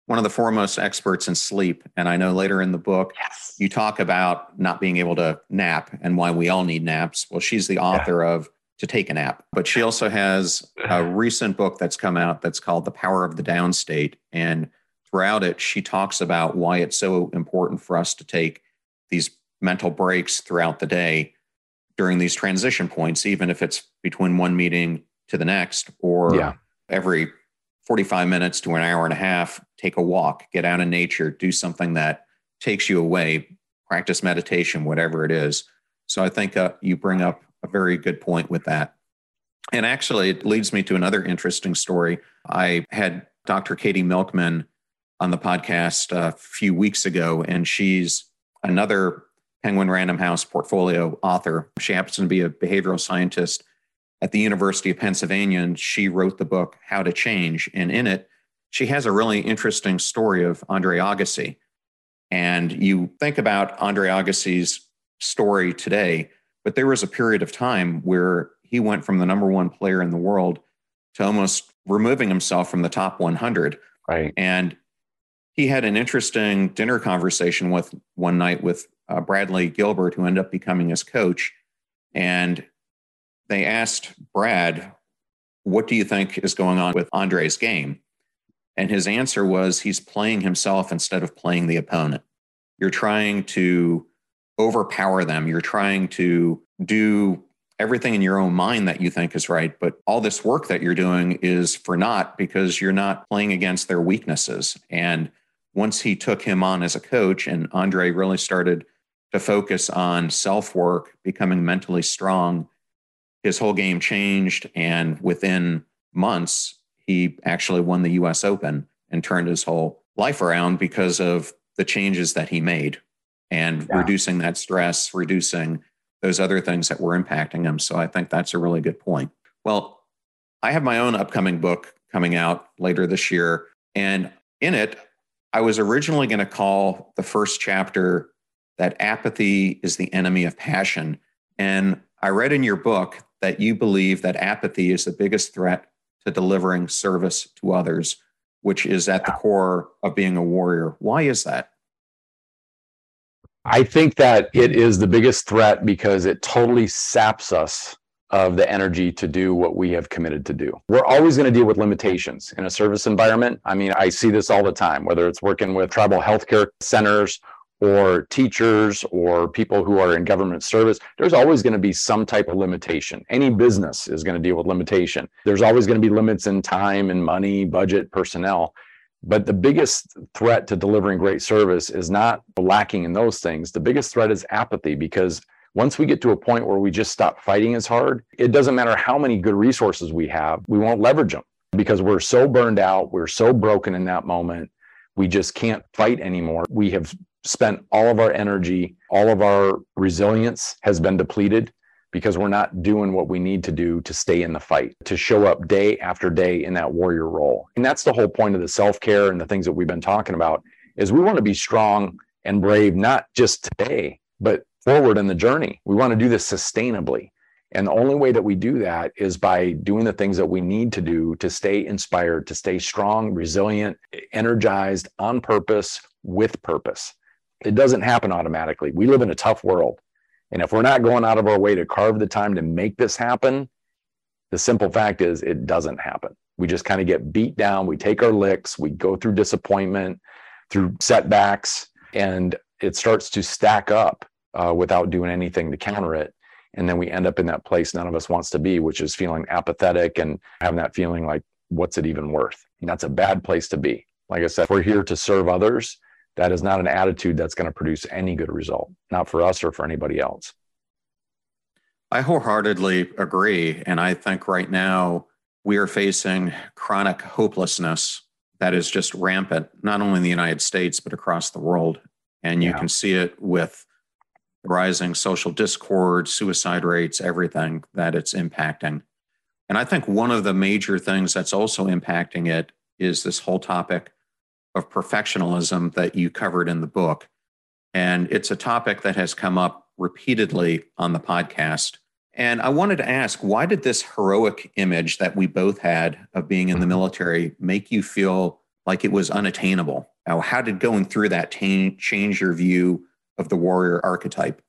one of the foremost experts in sleep. And I know later in the book, yes. you talk about not being able to nap and why we all need naps. Well, she's the author yeah. of To Take a Nap, but she also has a recent book that's come out that's called The Power of the Downstate. And throughout it, she talks about why it's so important for us to take these mental breaks throughout the day during these transition points, even if it's between one meeting to the next or yeah. every 45 minutes to an hour and a half, take a walk, get out in nature, do something that takes you away, practice meditation, whatever it is. So I think uh, you bring up a very good point with that. And actually, it leads me to another interesting story. I had Dr. Katie Milkman on the podcast a few weeks ago, and she's another Penguin Random House portfolio author. She happens to be a behavioral scientist at the University of Pennsylvania, and she wrote the book How to Change. And in it, she has a really interesting story of Andre Agassi. And you think about Andre Agassi's story today, but there was a period of time where he went from the number one player in the world to almost removing himself from the top 100. Right. And he had an interesting dinner conversation with one night with uh, Bradley Gilbert, who ended up becoming his coach. And they asked Brad, What do you think is going on with Andre's game? And his answer was, He's playing himself instead of playing the opponent. You're trying to overpower them. You're trying to do everything in your own mind that you think is right. But all this work that you're doing is for naught because you're not playing against their weaknesses. And once he took him on as a coach and Andre really started to focus on self work, becoming mentally strong, his whole game changed. And within months, he actually won the US Open and turned his whole life around because of the changes that he made and yeah. reducing that stress, reducing those other things that were impacting him. So I think that's a really good point. Well, I have my own upcoming book coming out later this year. And in it, I was originally going to call the first chapter that apathy is the enemy of passion. And I read in your book that you believe that apathy is the biggest threat to delivering service to others, which is at the core of being a warrior. Why is that? I think that it is the biggest threat because it totally saps us of the energy to do what we have committed to do. We're always going to deal with limitations in a service environment. I mean, I see this all the time, whether it's working with tribal healthcare centers or teachers or people who are in government service, there's always going to be some type of limitation. Any business is going to deal with limitation. There's always going to be limits in time and money, budget, personnel. But the biggest threat to delivering great service is not lacking in those things. The biggest threat is apathy because once we get to a point where we just stop fighting as hard, it doesn't matter how many good resources we have, we won't leverage them because we're so burned out, we're so broken in that moment. We just can't fight anymore. We have spent all of our energy, all of our resilience has been depleted because we're not doing what we need to do to stay in the fight, to show up day after day in that warrior role. And that's the whole point of the self-care and the things that we've been talking about is we want to be strong and brave not just today, but forward in the journey. We want to do this sustainably. And the only way that we do that is by doing the things that we need to do to stay inspired, to stay strong, resilient, energized, on purpose, with purpose. It doesn't happen automatically. We live in a tough world. And if we're not going out of our way to carve the time to make this happen, the simple fact is it doesn't happen. We just kind of get beat down. We take our licks. We go through disappointment, through setbacks, and it starts to stack up uh, without doing anything to counter it. And then we end up in that place none of us wants to be, which is feeling apathetic and having that feeling like, what's it even worth? And that's a bad place to be. Like I said, we're here to serve others that is not an attitude that's going to produce any good result, not for us or for anybody else. I wholeheartedly agree. And I think right now we are facing chronic hopelessness that is just rampant, not only in the United States, but across the world. And you yeah. can see it with rising social discord, suicide rates, everything that it's impacting. And I think one of the major things that's also impacting it is this whole topic of perfectionism that you covered in the book. And it's a topic that has come up repeatedly on the podcast. And I wanted to ask why did this heroic image that we both had of being in the military make you feel like it was unattainable? How, how did going through that t- change your view of the warrior archetype?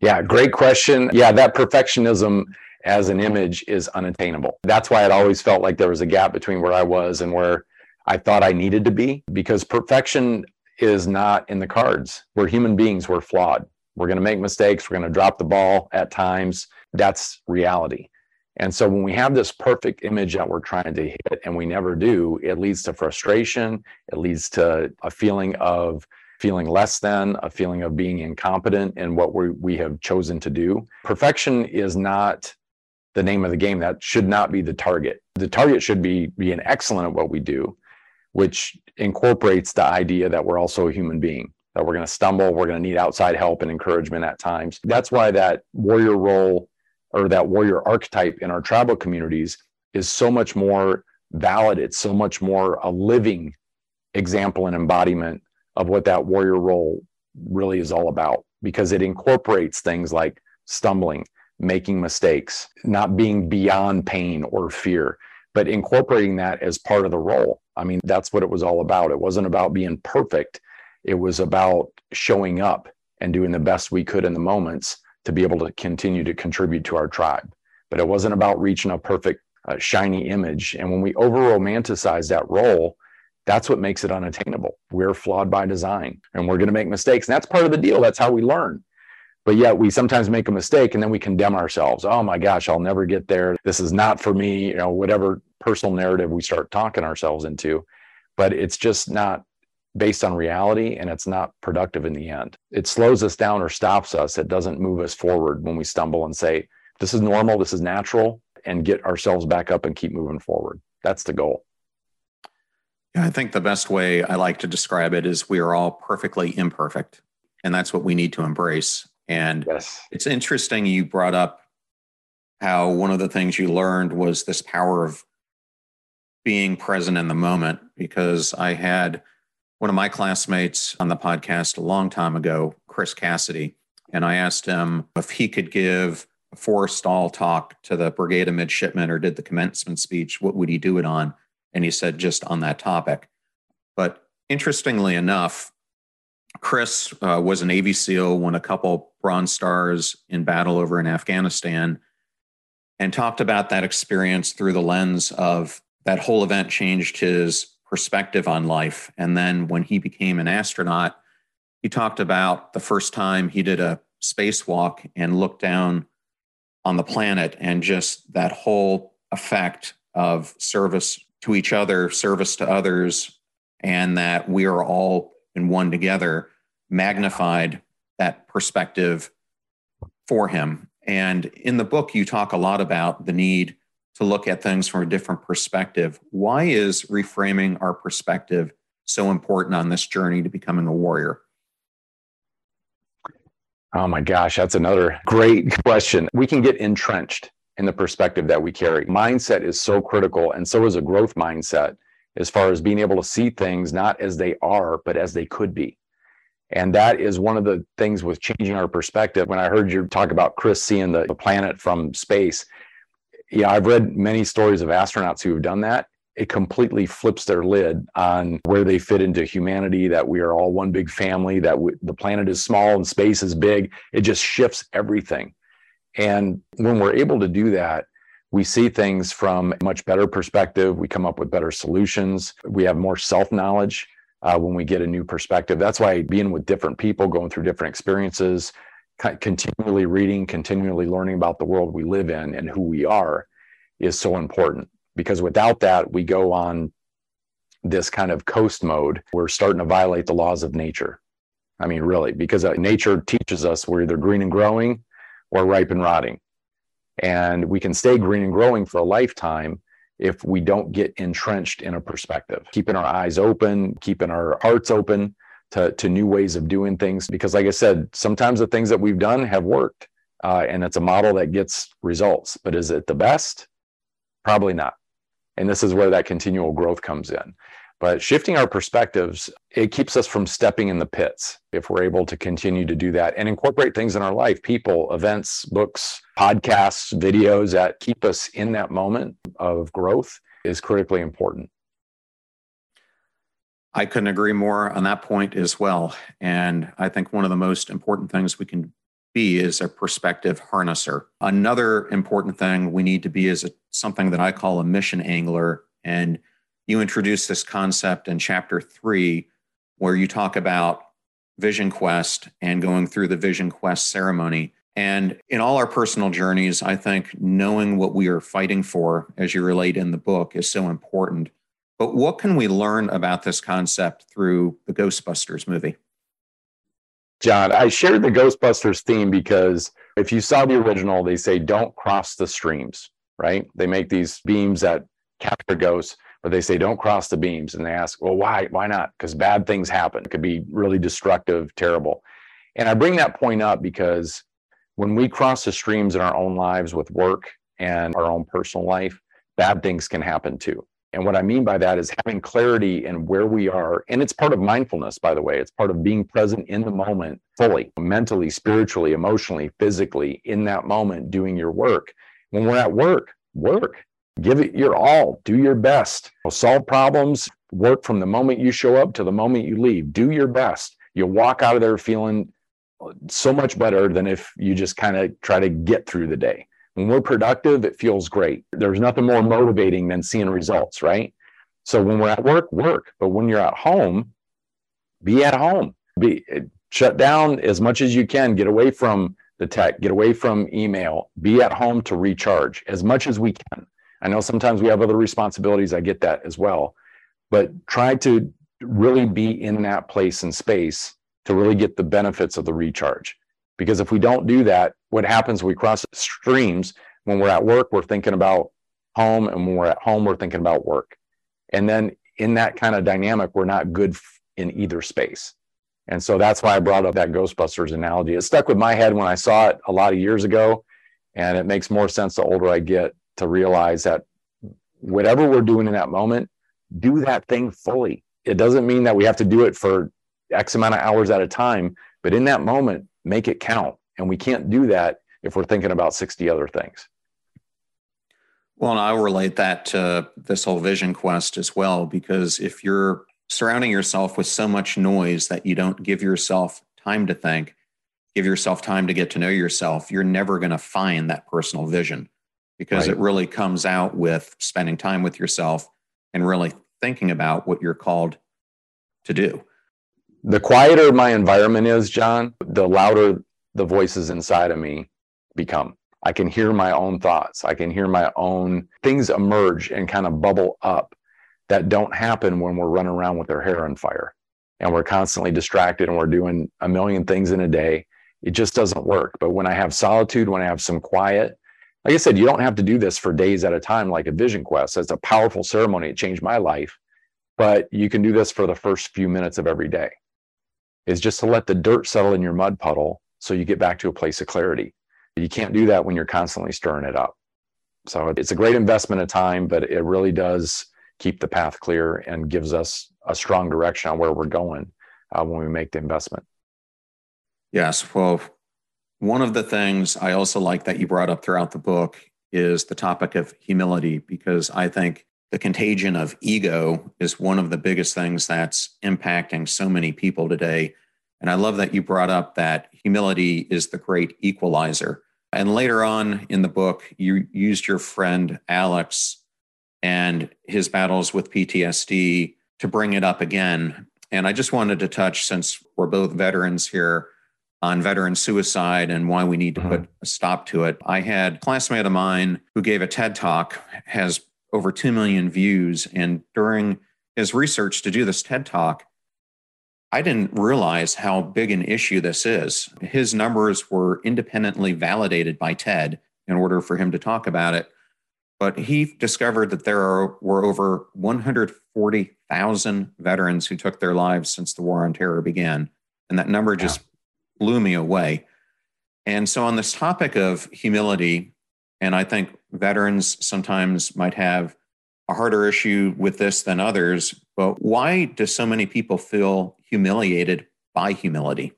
Yeah, great question. Yeah, that perfectionism as an image is unattainable. That's why it always felt like there was a gap between where I was and where I thought I needed to be because perfection is not in the cards. We're human beings, we're flawed. We're going to make mistakes, we're going to drop the ball at times. That's reality. And so when we have this perfect image that we're trying to hit and we never do, it leads to frustration, it leads to a feeling of feeling less than, a feeling of being incompetent in what we, we have chosen to do. Perfection is not the name of the game. That should not be the target. The target should be being excellent at what we do which incorporates the idea that we're also a human being, that we're going to stumble, we're going to need outside help and encouragement at times. That's why that warrior role or that warrior archetype in our tribal communities is so much more valid. It's so much more a living example and embodiment of what that warrior role really is all about because it incorporates things like stumbling, making mistakes, not being beyond pain or fear, but incorporating that as part of the role. I mean, that's what it was all about. It wasn't about being perfect, it was about showing up and doing the best we could in the moments to be able to continue to contribute to our tribe. But it wasn't about reaching a perfect, uh, shiny image. And when we over romanticize that role, that's what makes it unattainable. We're flawed by design and we're going to make mistakes. And that's part of the deal. That's how we learn. But yet we sometimes make a mistake and then we condemn ourselves. Oh my gosh, I'll never get there. This is not for me. You know, whatever personal narrative we start talking ourselves into. But it's just not based on reality and it's not productive in the end. It slows us down or stops us. It doesn't move us forward when we stumble and say, this is normal, this is natural, and get ourselves back up and keep moving forward. That's the goal. Yeah, I think the best way I like to describe it is we are all perfectly imperfect. And that's what we need to embrace. And yes. it's interesting you brought up how one of the things you learned was this power of being present in the moment because I had one of my classmates on the podcast a long time ago, Chris Cassidy, and I asked him if he could give a Forrestal talk to the brigade of midshipmen or did the commencement speech, what would he do it on? And he said just on that topic. But interestingly enough, Chris uh, was a Navy SEAL, won a couple Bronze Stars in battle over in Afghanistan, and talked about that experience through the lens of that whole event changed his perspective on life. And then when he became an astronaut, he talked about the first time he did a spacewalk and looked down on the planet and just that whole effect of service to each other, service to others, and that we are all in one together magnified that perspective for him. And in the book, you talk a lot about the need to look at things from a different perspective. Why is reframing our perspective so important on this journey to becoming a warrior? Oh my gosh, that's another great question. We can get entrenched in the perspective that we carry. Mindset is so critical, and so is a growth mindset as far as being able to see things not as they are, but as they could be. And that is one of the things with changing our perspective. When I heard you talk about Chris seeing the planet from space, yeah, I've read many stories of astronauts who have done that. It completely flips their lid on where they fit into humanity, that we are all one big family, that we, the planet is small and space is big. It just shifts everything. And when we're able to do that, we see things from a much better perspective. We come up with better solutions. We have more self knowledge uh, when we get a new perspective. That's why being with different people, going through different experiences, continually reading, continually learning about the world we live in and who we are is so important. Because without that, we go on this kind of coast mode. We're starting to violate the laws of nature. I mean, really, because uh, nature teaches us we're either green and growing or ripe and rotting. And we can stay green and growing for a lifetime if we don't get entrenched in a perspective, keeping our eyes open, keeping our hearts open to, to new ways of doing things. Because, like I said, sometimes the things that we've done have worked uh, and it's a model that gets results. But is it the best? Probably not. And this is where that continual growth comes in. But shifting our perspectives, it keeps us from stepping in the pits if we're able to continue to do that and incorporate things in our life people, events, books, podcasts, videos that keep us in that moment of growth is critically important. I couldn't agree more on that point as well. And I think one of the most important things we can be is a perspective harnesser. Another important thing we need to be is a, something that I call a mission angler. And you introduce this concept in chapter three, where you talk about Vision Quest and going through the Vision Quest ceremony. And in all our personal journeys, I think knowing what we are fighting for, as you relate in the book, is so important. But what can we learn about this concept through the Ghostbusters movie? John, I shared the Ghostbusters theme because if you saw the original, they say don't cross the streams, right? They make these beams that capture ghosts but they say don't cross the beams. And they ask well why? Why not? Because bad things happen. It could be really destructive terrible. And i bring that point up because when we cross the streams in our own lives with work and our own personal life bad things can happen too and what i mean by that is having clarity in where we are and it's part of mindfulness by the way it's part of being present in the moment fully mentally spiritually emotionally physically in that moment doing your work when we're at work work Give it your all. Do your best. Solve problems. Work from the moment you show up to the moment you leave. Do your best. You'll walk out of there feeling so much better than if you just kind of try to get through the day. When we're productive, it feels great. There's nothing more motivating than seeing results, right? So when we're at work, work. But when you're at home, be at home. Be shut down as much as you can. Get away from the tech. Get away from email. Be at home to recharge as much as we can. I know sometimes we have other responsibilities. I get that as well. But try to really be in that place and space to really get the benefits of the recharge. Because if we don't do that, what happens we cross streams when we're at work, we're thinking about home, and when we're at home, we're thinking about work. And then in that kind of dynamic, we're not good in either space. And so that's why I brought up that Ghostbusters analogy. It stuck with my head when I saw it a lot of years ago. And it makes more sense the older I get to realize that whatever we're doing in that moment, do that thing fully. It doesn't mean that we have to do it for X amount of hours at a time, but in that moment, make it count. And we can't do that if we're thinking about 60 other things. Well, and I'll relate that to this whole vision quest as well, because if you're surrounding yourself with so much noise that you don't give yourself time to think, give yourself time to get to know yourself, you're never going to find that personal vision because right. it really comes out with spending time with yourself and really thinking about what you're called to do. The quieter my environment is, John, the louder the voices inside of me become. I can hear my own thoughts. I can hear my own things emerge and kind of bubble up that don't happen when we're running around with our hair on fire and we're constantly distracted and we're doing a million things in a day. It just doesn't work. But when I have solitude, when I have some quiet, like I said, you don't have to do this for days at a time like a vision quest. It's a powerful ceremony. It changed my life. But you can do this for the first few minutes of every day. Is just to let the dirt settle in your mud puddle so you get back to a place of clarity. You can't do that when you're constantly stirring it up. So it's a great investment of time, but it really does keep the path clear and gives us a strong direction on where we're going uh, when we make the investment. Yes. Well, one of the things I also like that you brought up throughout the book is the topic of humility, because I think the contagion of ego is one of the biggest things that's impacting so many people today. And I love that you brought up that humility is the great equalizer. And later on in the book, you used your friend Alex and his battles with PTSD to bring it up again. And I just wanted to touch, since we're both veterans here, on veteran suicide and why we need to put mm-hmm. a stop to it. I had a classmate of mine who gave a TED talk, has over 2 million views. And during his research to do this TED talk, I didn't realize how big an issue this is. His numbers were independently validated by TED in order for him to talk about it. But he discovered that there are, were over 140,000 veterans who took their lives since the War on Terror began. And that number just yeah. blew me away. And so, on this topic of humility, and I think veterans sometimes might have a harder issue with this than others, but why do so many people feel humiliated by humility?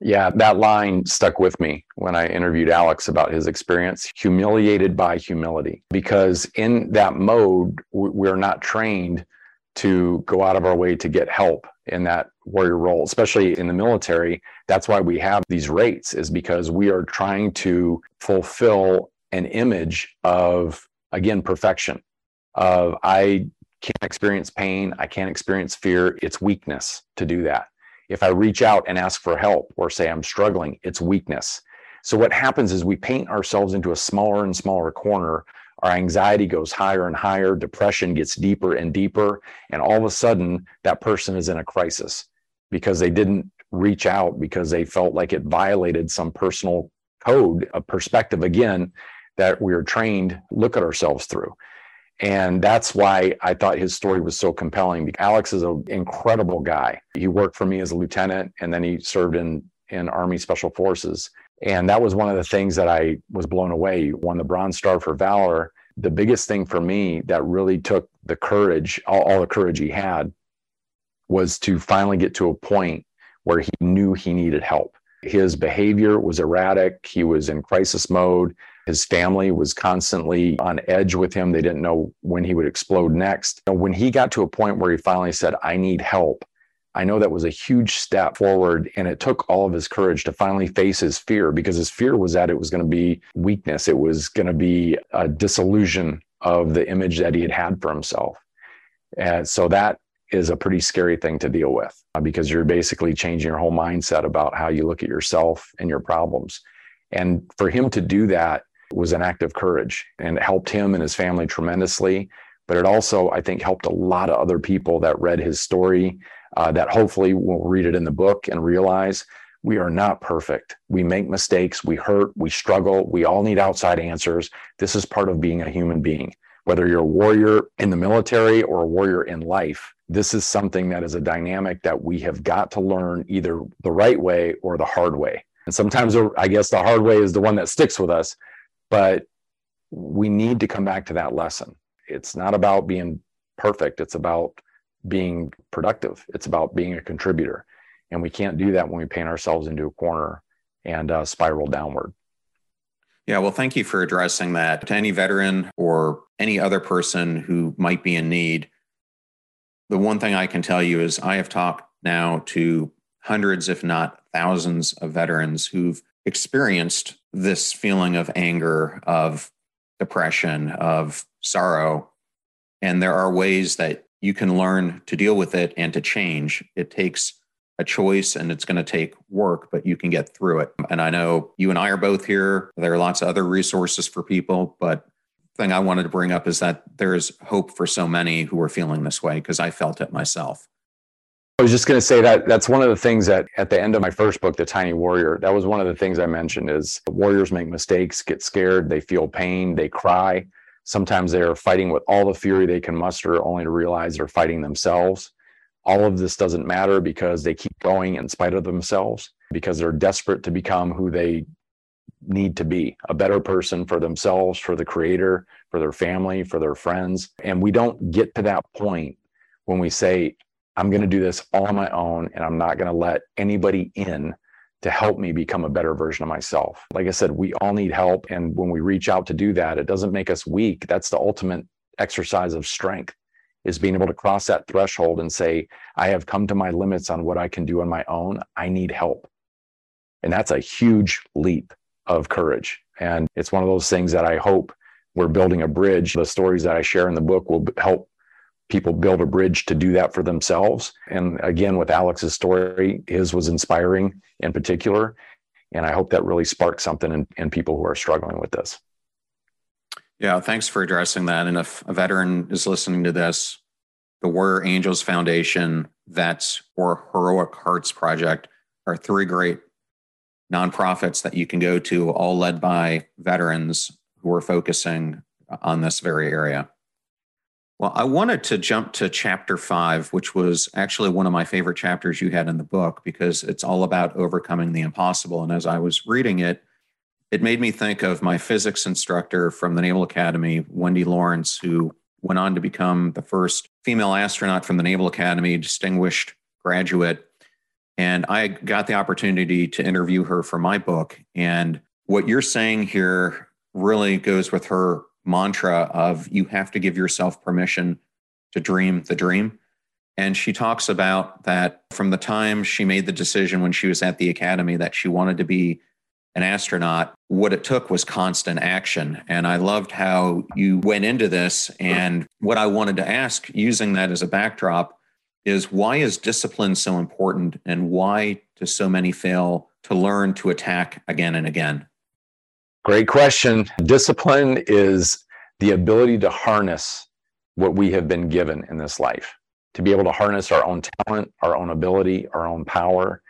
Yeah, that line stuck with me when I interviewed Alex about his experience humiliated by humility. Because in that mode, we're not trained to go out of our way to get help in that warrior role, especially in the military. That's why we have these rates, is because we are trying to fulfill an image of, again, perfection. Of I can't experience pain, I can't experience fear. It's weakness to do that. If I reach out and ask for help or say I'm struggling, it's weakness. So what happens is we paint ourselves into a smaller and smaller corner. Our anxiety goes higher and higher, depression gets deeper and deeper, and all of a sudden that person is in a crisis because they didn't reach out because they felt like it violated some personal code, a perspective again that we are trained look at ourselves through. And that's why I thought his story was so compelling. Alex is an incredible guy. He worked for me as a lieutenant and then he served in, in Army Special Forces. And that was one of the things that I was blown away. He won the Bronze Star for Valor. The biggest thing for me that really took the courage, all, all the courage he had, was to finally get to a point where he knew he needed help. His behavior was erratic. He was in crisis mode. His family was constantly on edge with him. They didn't know when he would explode next. When he got to a point where he finally said, I need help, I know that was a huge step forward. And it took all of his courage to finally face his fear because his fear was that it was going to be weakness, it was going to be a disillusion of the image that he had had for himself. And so that is a pretty scary thing to deal with uh, because you're basically changing your whole mindset about how you look at yourself and your problems. And for him to do that was an act of courage and it helped him and his family tremendously. But it also, I think, helped a lot of other people that read his story uh, that hopefully will read it in the book and realize we are not perfect. We make mistakes, we hurt, we struggle, we all need outside answers. This is part of being a human being. Whether you're a warrior in the military or a warrior in life, this is something that is a dynamic that we have got to learn either the right way or the hard way. And sometimes I guess the hard way is the one that sticks with us, but we need to come back to that lesson. It's not about being perfect, it's about being productive, it's about being a contributor. And we can't do that when we paint ourselves into a corner and uh, spiral downward. Yeah, well, thank you for addressing that. To any veteran or any other person who might be in need, the one thing I can tell you is I have talked now to hundreds, if not thousands, of veterans who've experienced this feeling of anger, of depression, of sorrow. And there are ways that you can learn to deal with it and to change. It takes a choice and it's going to take work, but you can get through it. And I know you and I are both here. There are lots of other resources for people, but thing I wanted to bring up is that there's hope for so many who are feeling this way because I felt it myself. I was just going to say that that's one of the things that at the end of my first book, The Tiny Warrior, that was one of the things I mentioned is warriors make mistakes, get scared, they feel pain, they cry. Sometimes they are fighting with all the fury they can muster, only to realize they're fighting themselves. All of this doesn't matter because they keep going in spite of themselves, because they're desperate to become who they need to be a better person for themselves, for the creator, for their family, for their friends. And we don't get to that point when we say, I'm going to do this all on my own and I'm not going to let anybody in to help me become a better version of myself. Like I said, we all need help. And when we reach out to do that, it doesn't make us weak. That's the ultimate exercise of strength is being able to cross that threshold and say, I have come to my limits on what I can do on my own. I need help. And that's a huge leap of courage. And it's one of those things that I hope we're building a bridge. The stories that I share in the book will help people build a bridge to do that for themselves. And again, with Alex's story, his was inspiring in particular. And I hope that really sparks something in, in people who are struggling with this. Yeah, thanks for addressing that. And if a veteran is listening to this, the Warrior Angels Foundation, Vets, or Heroic Hearts Project are three great nonprofits that you can go to, all led by veterans who are focusing on this very area. Well, I wanted to jump to chapter five, which was actually one of my favorite chapters you had in the book because it's all about overcoming the impossible. And as I was reading it, it made me think of my physics instructor from the Naval Academy, Wendy Lawrence, who went on to become the first female astronaut from the Naval Academy, distinguished graduate. And I got the opportunity to interview her for my book. And what you're saying here really goes with her mantra of you have to give yourself permission to dream the dream. And she talks about that from the time she made the decision when she was at the academy that she wanted to be an astronaut, what it took was constant action. And I loved how you went into this. And what I wanted to ask, using that as a backdrop, is why is discipline so important and why do so many fail to learn to attack again and again? Great question. Discipline is the ability to harness what we have been given in this life, to be able to harness our own talent, our own ability, our own power.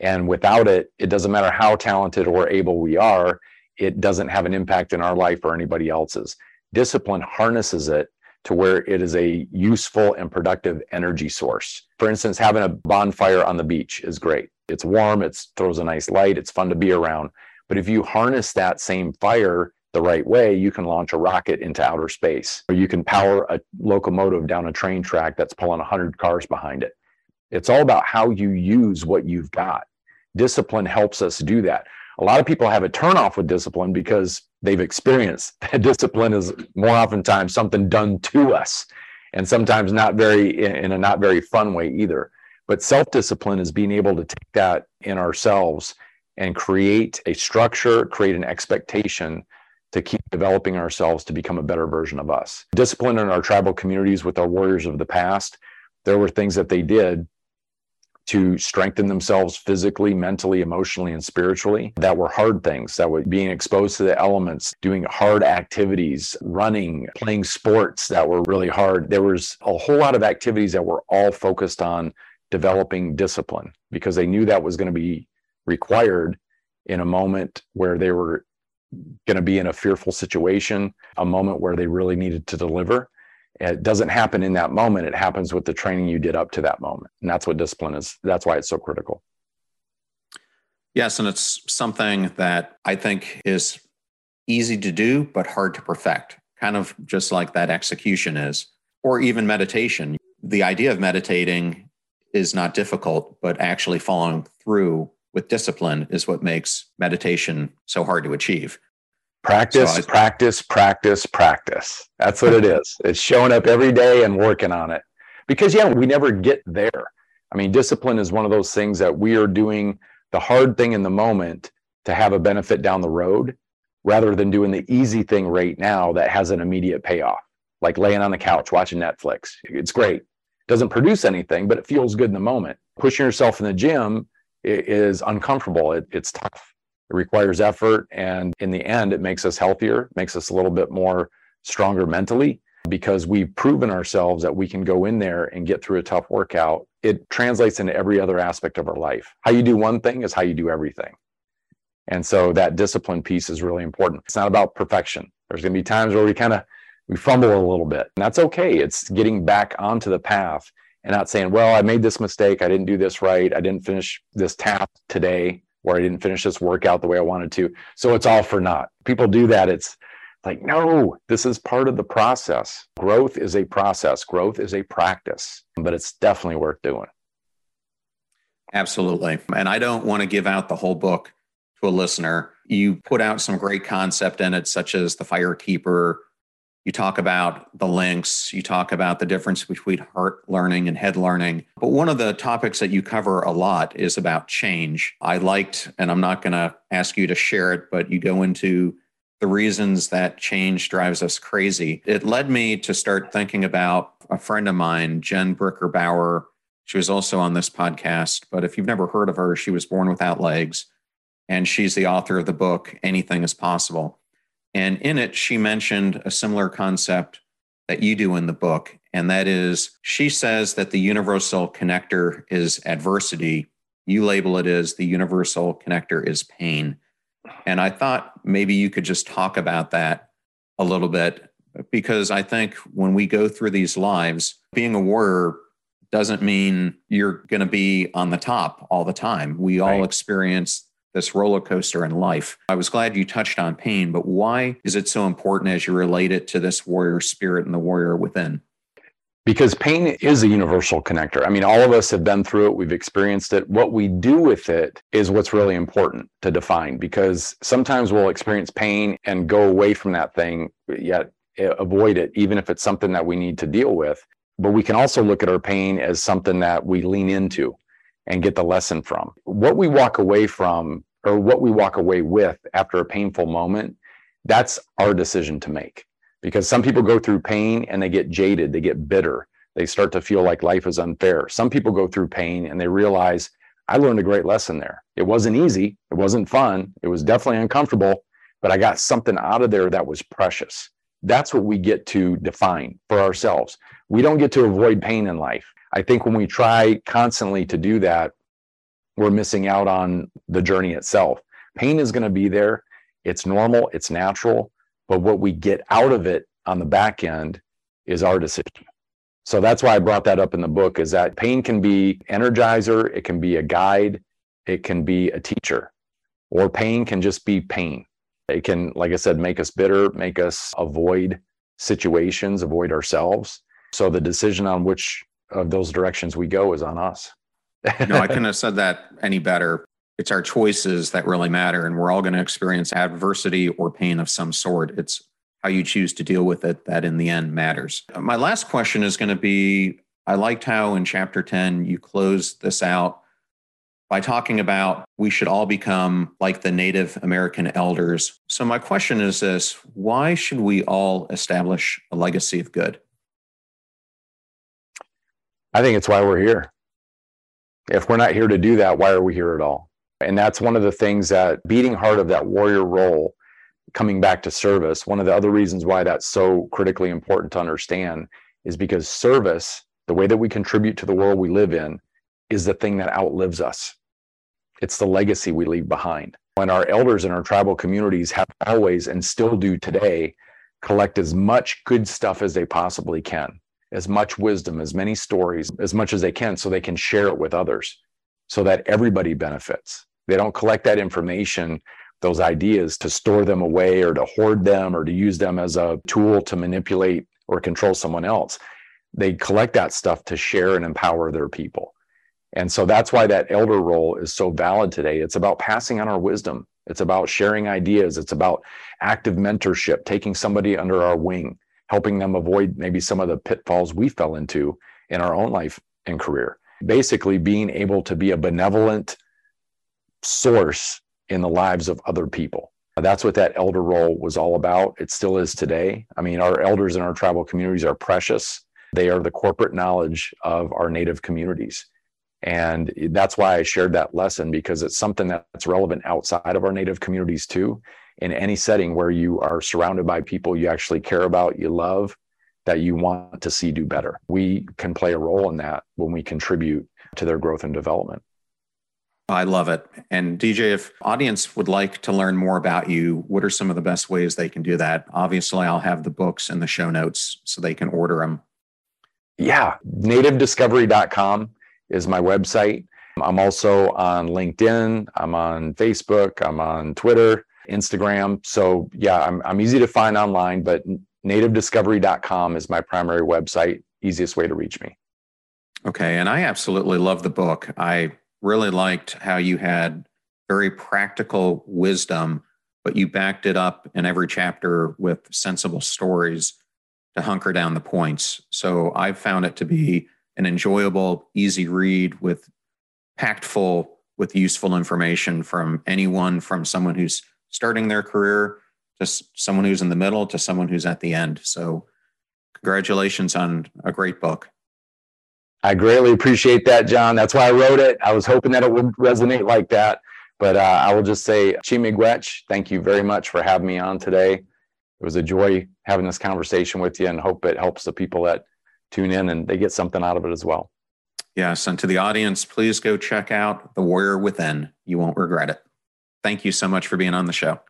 And without it, it doesn't matter how talented or able we are, it doesn't have an impact in our life or anybody else's. Discipline harnesses it to where it is a useful and productive energy source. For instance, having a bonfire on the beach is great. It's warm, it throws a nice light, it's fun to be around. But if you harness that same fire the right way, you can launch a rocket into outer space, or you can power a locomotive down a train track that's pulling 100 cars behind it. It's all about how you use what you've got. Discipline helps us do that. A lot of people have a turnoff with discipline because they've experienced <laughs> that discipline is more oftentimes something done to us and sometimes not very in a not very fun way either. But self discipline is being able to take that in ourselves and create a structure, create an expectation to keep developing ourselves to become a better version of us. Discipline in our tribal communities with our warriors of the past, there were things that they did to strengthen themselves physically, mentally, emotionally, and spiritually that were hard things that were being exposed to the elements, doing hard activities, running, playing sports that were really hard. There was a whole lot of activities that were all focused on developing discipline because they knew that was going to be required in a moment where they were going to be in a fearful situation, a moment where they really needed to deliver. It doesn't happen in that moment. It happens with the training you did up to that moment. And that's what discipline is. That's why it's so critical. Yes. And it's something that I think is easy to do, but hard to perfect, kind of just like that execution is, or even meditation. The idea of meditating is not difficult, but actually following through with discipline is what makes meditation so hard to achieve. Practice, so I, practice, practice, practice. That's what it hmm. is. It's showing up every day and working on it. Because, yeah, we never get there. I mean, discipline is one of those things that we are doing the hard thing in the moment to have a benefit down the road rather than doing the easy thing right now that has an immediate payoff, like laying on the couch watching Netflix. It's great. Doesn't produce anything, but it feels good in the moment. Pushing yourself in the gym is uncomfortable. It, it's tough. It requires effort. And in the end, it makes us healthier, makes us a little bit more stronger mentally because we've proven ourselves that we can go in there and get through a tough workout. It translates into every other aspect of our life. How you do one thing is how you do everything. And so that discipline piece is really important. It's not about perfection. There's going to be times where we kind of we fumble a little bit. And that's okay. It's getting back onto the path and not saying, well, I made this mistake. I didn't do this right. I didn't finish this task today, or I didn't finish this workout the way I wanted to. So it's all for naught. People do that. It's like, no, this is part of the process. Growth is a process, growth is a practice, but it's definitely worth doing. Absolutely. And I don't want to give out the whole book to a listener. You put out some great concept in it, such as the firekeeper you talk about the links, you talk about the difference between heart learning and head learning. But one of the topics that you cover a lot is about change. I liked, and I'm not going to ask you to share it, but you go into the reasons that change drives us crazy. It led me to start thinking about a friend of mine, Jen Bricker Bauer. She was also on this podcast, but if you've never heard of her, she was born without legs, and she's the author of the book, Anything is Possible. And in it, she mentioned a similar concept that you do in the book. And that is, she says that the universal connector is adversity, you label it as the universal connector is pain. And I thought maybe you could just talk about that a little bit because I think when we go through these lives, being a warrior doesn't mean you're going to be on the top all the time. We all right. experience this roller coaster in life. I was glad you touched on pain, but why is it so important as you relate it to this warrior spirit and the warrior within? Because pain is a universal connector. I mean, all of us have been through it, we've experienced it. What we do with it is what's really important to define because sometimes we'll experience pain and go away from that thing, yet avoid it, even if it's something that we need to deal with. But we can also look at our pain as something that we lean into and get the lesson from. What we walk away from or what we walk away with after a painful moment, that's our decision to make. Because some people go through pain and they get jaded, they get bitter, they start to feel like life is unfair. Some people go through pain and they realize, I learned a great lesson there. It wasn't easy, it wasn't fun, it was definitely uncomfortable, but I got something out of there that was precious. That's what we get to define for ourselves. We don't get to avoid pain in life. I think when we try constantly to do that, we're missing out on the journey itself. Pain is going to be there. It's normal, it's natural, but what we get out of it on the back end is our decision. So that's why I brought that up in the book is that pain can be energizer, it can be a guide, it can be a teacher, or pain can just be pain. It can, like I said, make us bitter, make us avoid situations, avoid ourselves. So the decision on which of those directions we go is on us. no, I <laughs> couldn't have said that any better. It's our choices that really matter, and we're all going to experience adversity or pain of some sort. It's how you choose to deal with it that in the end matters. My last question is going to be I liked how in chapter 10 you closed this out by talking about we should all become like the Native American elders. So, my question is this why should we all establish a legacy of good? I think it's why we're here. If we're not here to do that, why are we here at all? And that's one of the things that beating heart of that warrior role, coming back to service, one of the other reasons why that's so critically important to understand is because service, the way that we contribute to the world we live in, is the thing that outlives us. It's the legacy we leave behind. When our elders in our tribal communities have always and still do today collect as much good stuff as they possibly can as much wisdom, as many stories, as much as they can, so they can share it with others so that everybody benefits. They don't collect that information, those ideas to store them away or to hoard them or to use them as a tool to manipulate or control someone else. They collect that stuff to share and empower their people. And so that's why that elder role is so valid today. It's about passing on our wisdom. It's about sharing ideas. It's about active mentorship, taking somebody under our wing helping them avoid maybe some of the pitfalls we fell into in our own life and career. Basically, being able to be a benevolent source in the lives of other people. That's what that elder role was all about. It still is today. I mean, our elders in our tribal communities are precious. They are the corporate knowledge of our native communities. And that's why I shared that lesson because it's something that's relevant outside of our native communities too in any setting where you are surrounded by people you actually care about, you love, that you want to see do better. We can play a role in that when we contribute to their growth and development. I love it. And DJ, if audience would like to learn more about you, what are some of the best ways they can do that? Obviously, I'll have the books in the show notes so they can order them. Yeah, nativediscovery.com is my website. I'm also on LinkedIn, I'm on Facebook, I'm on Twitter. Instagram. So yeah, I'm, I'm easy to find online, but nativediscovery.com is my primary website, easiest way to reach me. Okay. And I absolutely love the book. I really liked how you had very practical wisdom, but you backed it up in every chapter with sensible stories to hunker down the points. So I've found it to be an enjoyable, easy read with packed full with useful information from anyone from someone who's starting their career to someone who's in the middle to someone who's at the end. So, congratulations on a great book. I greatly appreciate that, John. That's why I wrote it. I was hoping that it would resonate like that. But uh, I will just say, Chi thank you very much for having me on today. It was a joy having this conversation with you and hope it helps the people that tune in and they get something out of it as well. Yes. And to the audience, please go check out The Warrior Within. You won't regret it. Thank you so much for being on the show.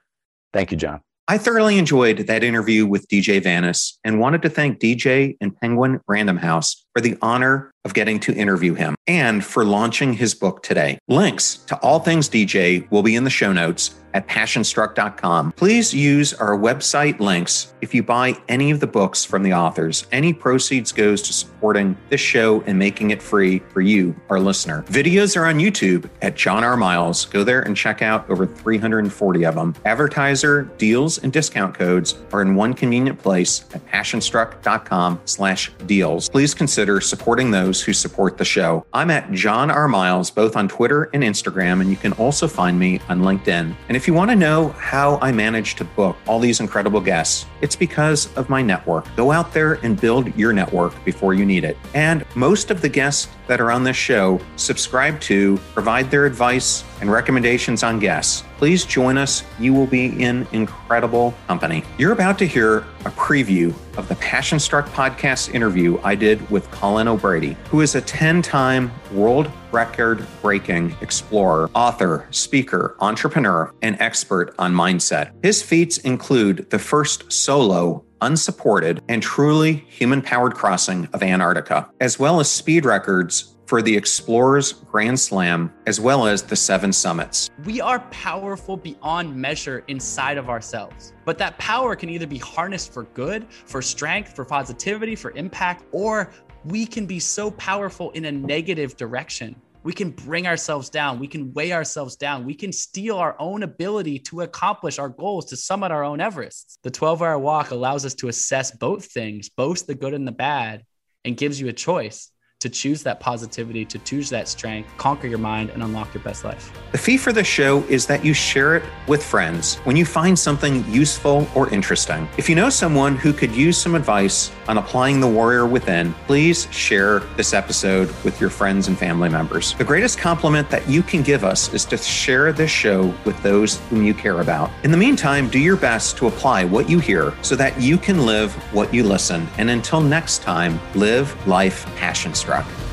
Thank you, John. I thoroughly enjoyed that interview with DJ Vanas and wanted to thank DJ and Penguin Random House for the honor of getting to interview him and for launching his book today. Links to all things DJ will be in the show notes at passionstruck.com. Please use our website links if you buy any of the books from the authors. Any proceeds goes to supporting this show and making it free for you, our listener. Videos are on YouTube at John R. Miles. Go there and check out over 340 of them. Advertiser deals and discount codes are in one convenient place at passionstruck.com slash deals. Please consider supporting those who support the show. I'm at John R. Miles, both on Twitter and Instagram, and you can also find me on LinkedIn. And if you want to know how I manage to book all these incredible guests, it's because of my network. Go out there and build your network before you need it. And most of the guests that are on this show subscribe to, provide their advice and recommendations on guests. Please join us. You will be in incredible company. You're about to hear a preview of the Passion Struck podcast interview I did with Colin O'Brady, who is a 10 time world record breaking explorer, author, speaker, entrepreneur, and expert on mindset. His feats include the first solo unsupported, and truly human powered crossing of Antarctica, as well as speed records for the Explorers Grand Slam, as well as the Seven Summits. We are powerful beyond measure inside of ourselves, but that power can either be harnessed for good, for strength, for positivity, for impact, or we can be so powerful in a negative direction. We can bring ourselves down. We can weigh ourselves down. We can steal our own ability to accomplish our goals, to summit our own Everests. The 12 hour walk allows us to assess both things, both the good and the bad, and gives you a choice to choose that positivity, to choose that strength, conquer your mind, and unlock your best life. The fee for the show is that you share it with friends when you find something useful or interesting. If you know someone who could use some advice on applying the warrior within, please share this episode with your friends and family members. The greatest compliment that you can give us is to share this show with those whom you care about. In the meantime, do your best to apply what you hear so that you can live what you listen. And until next time, live life passion struck.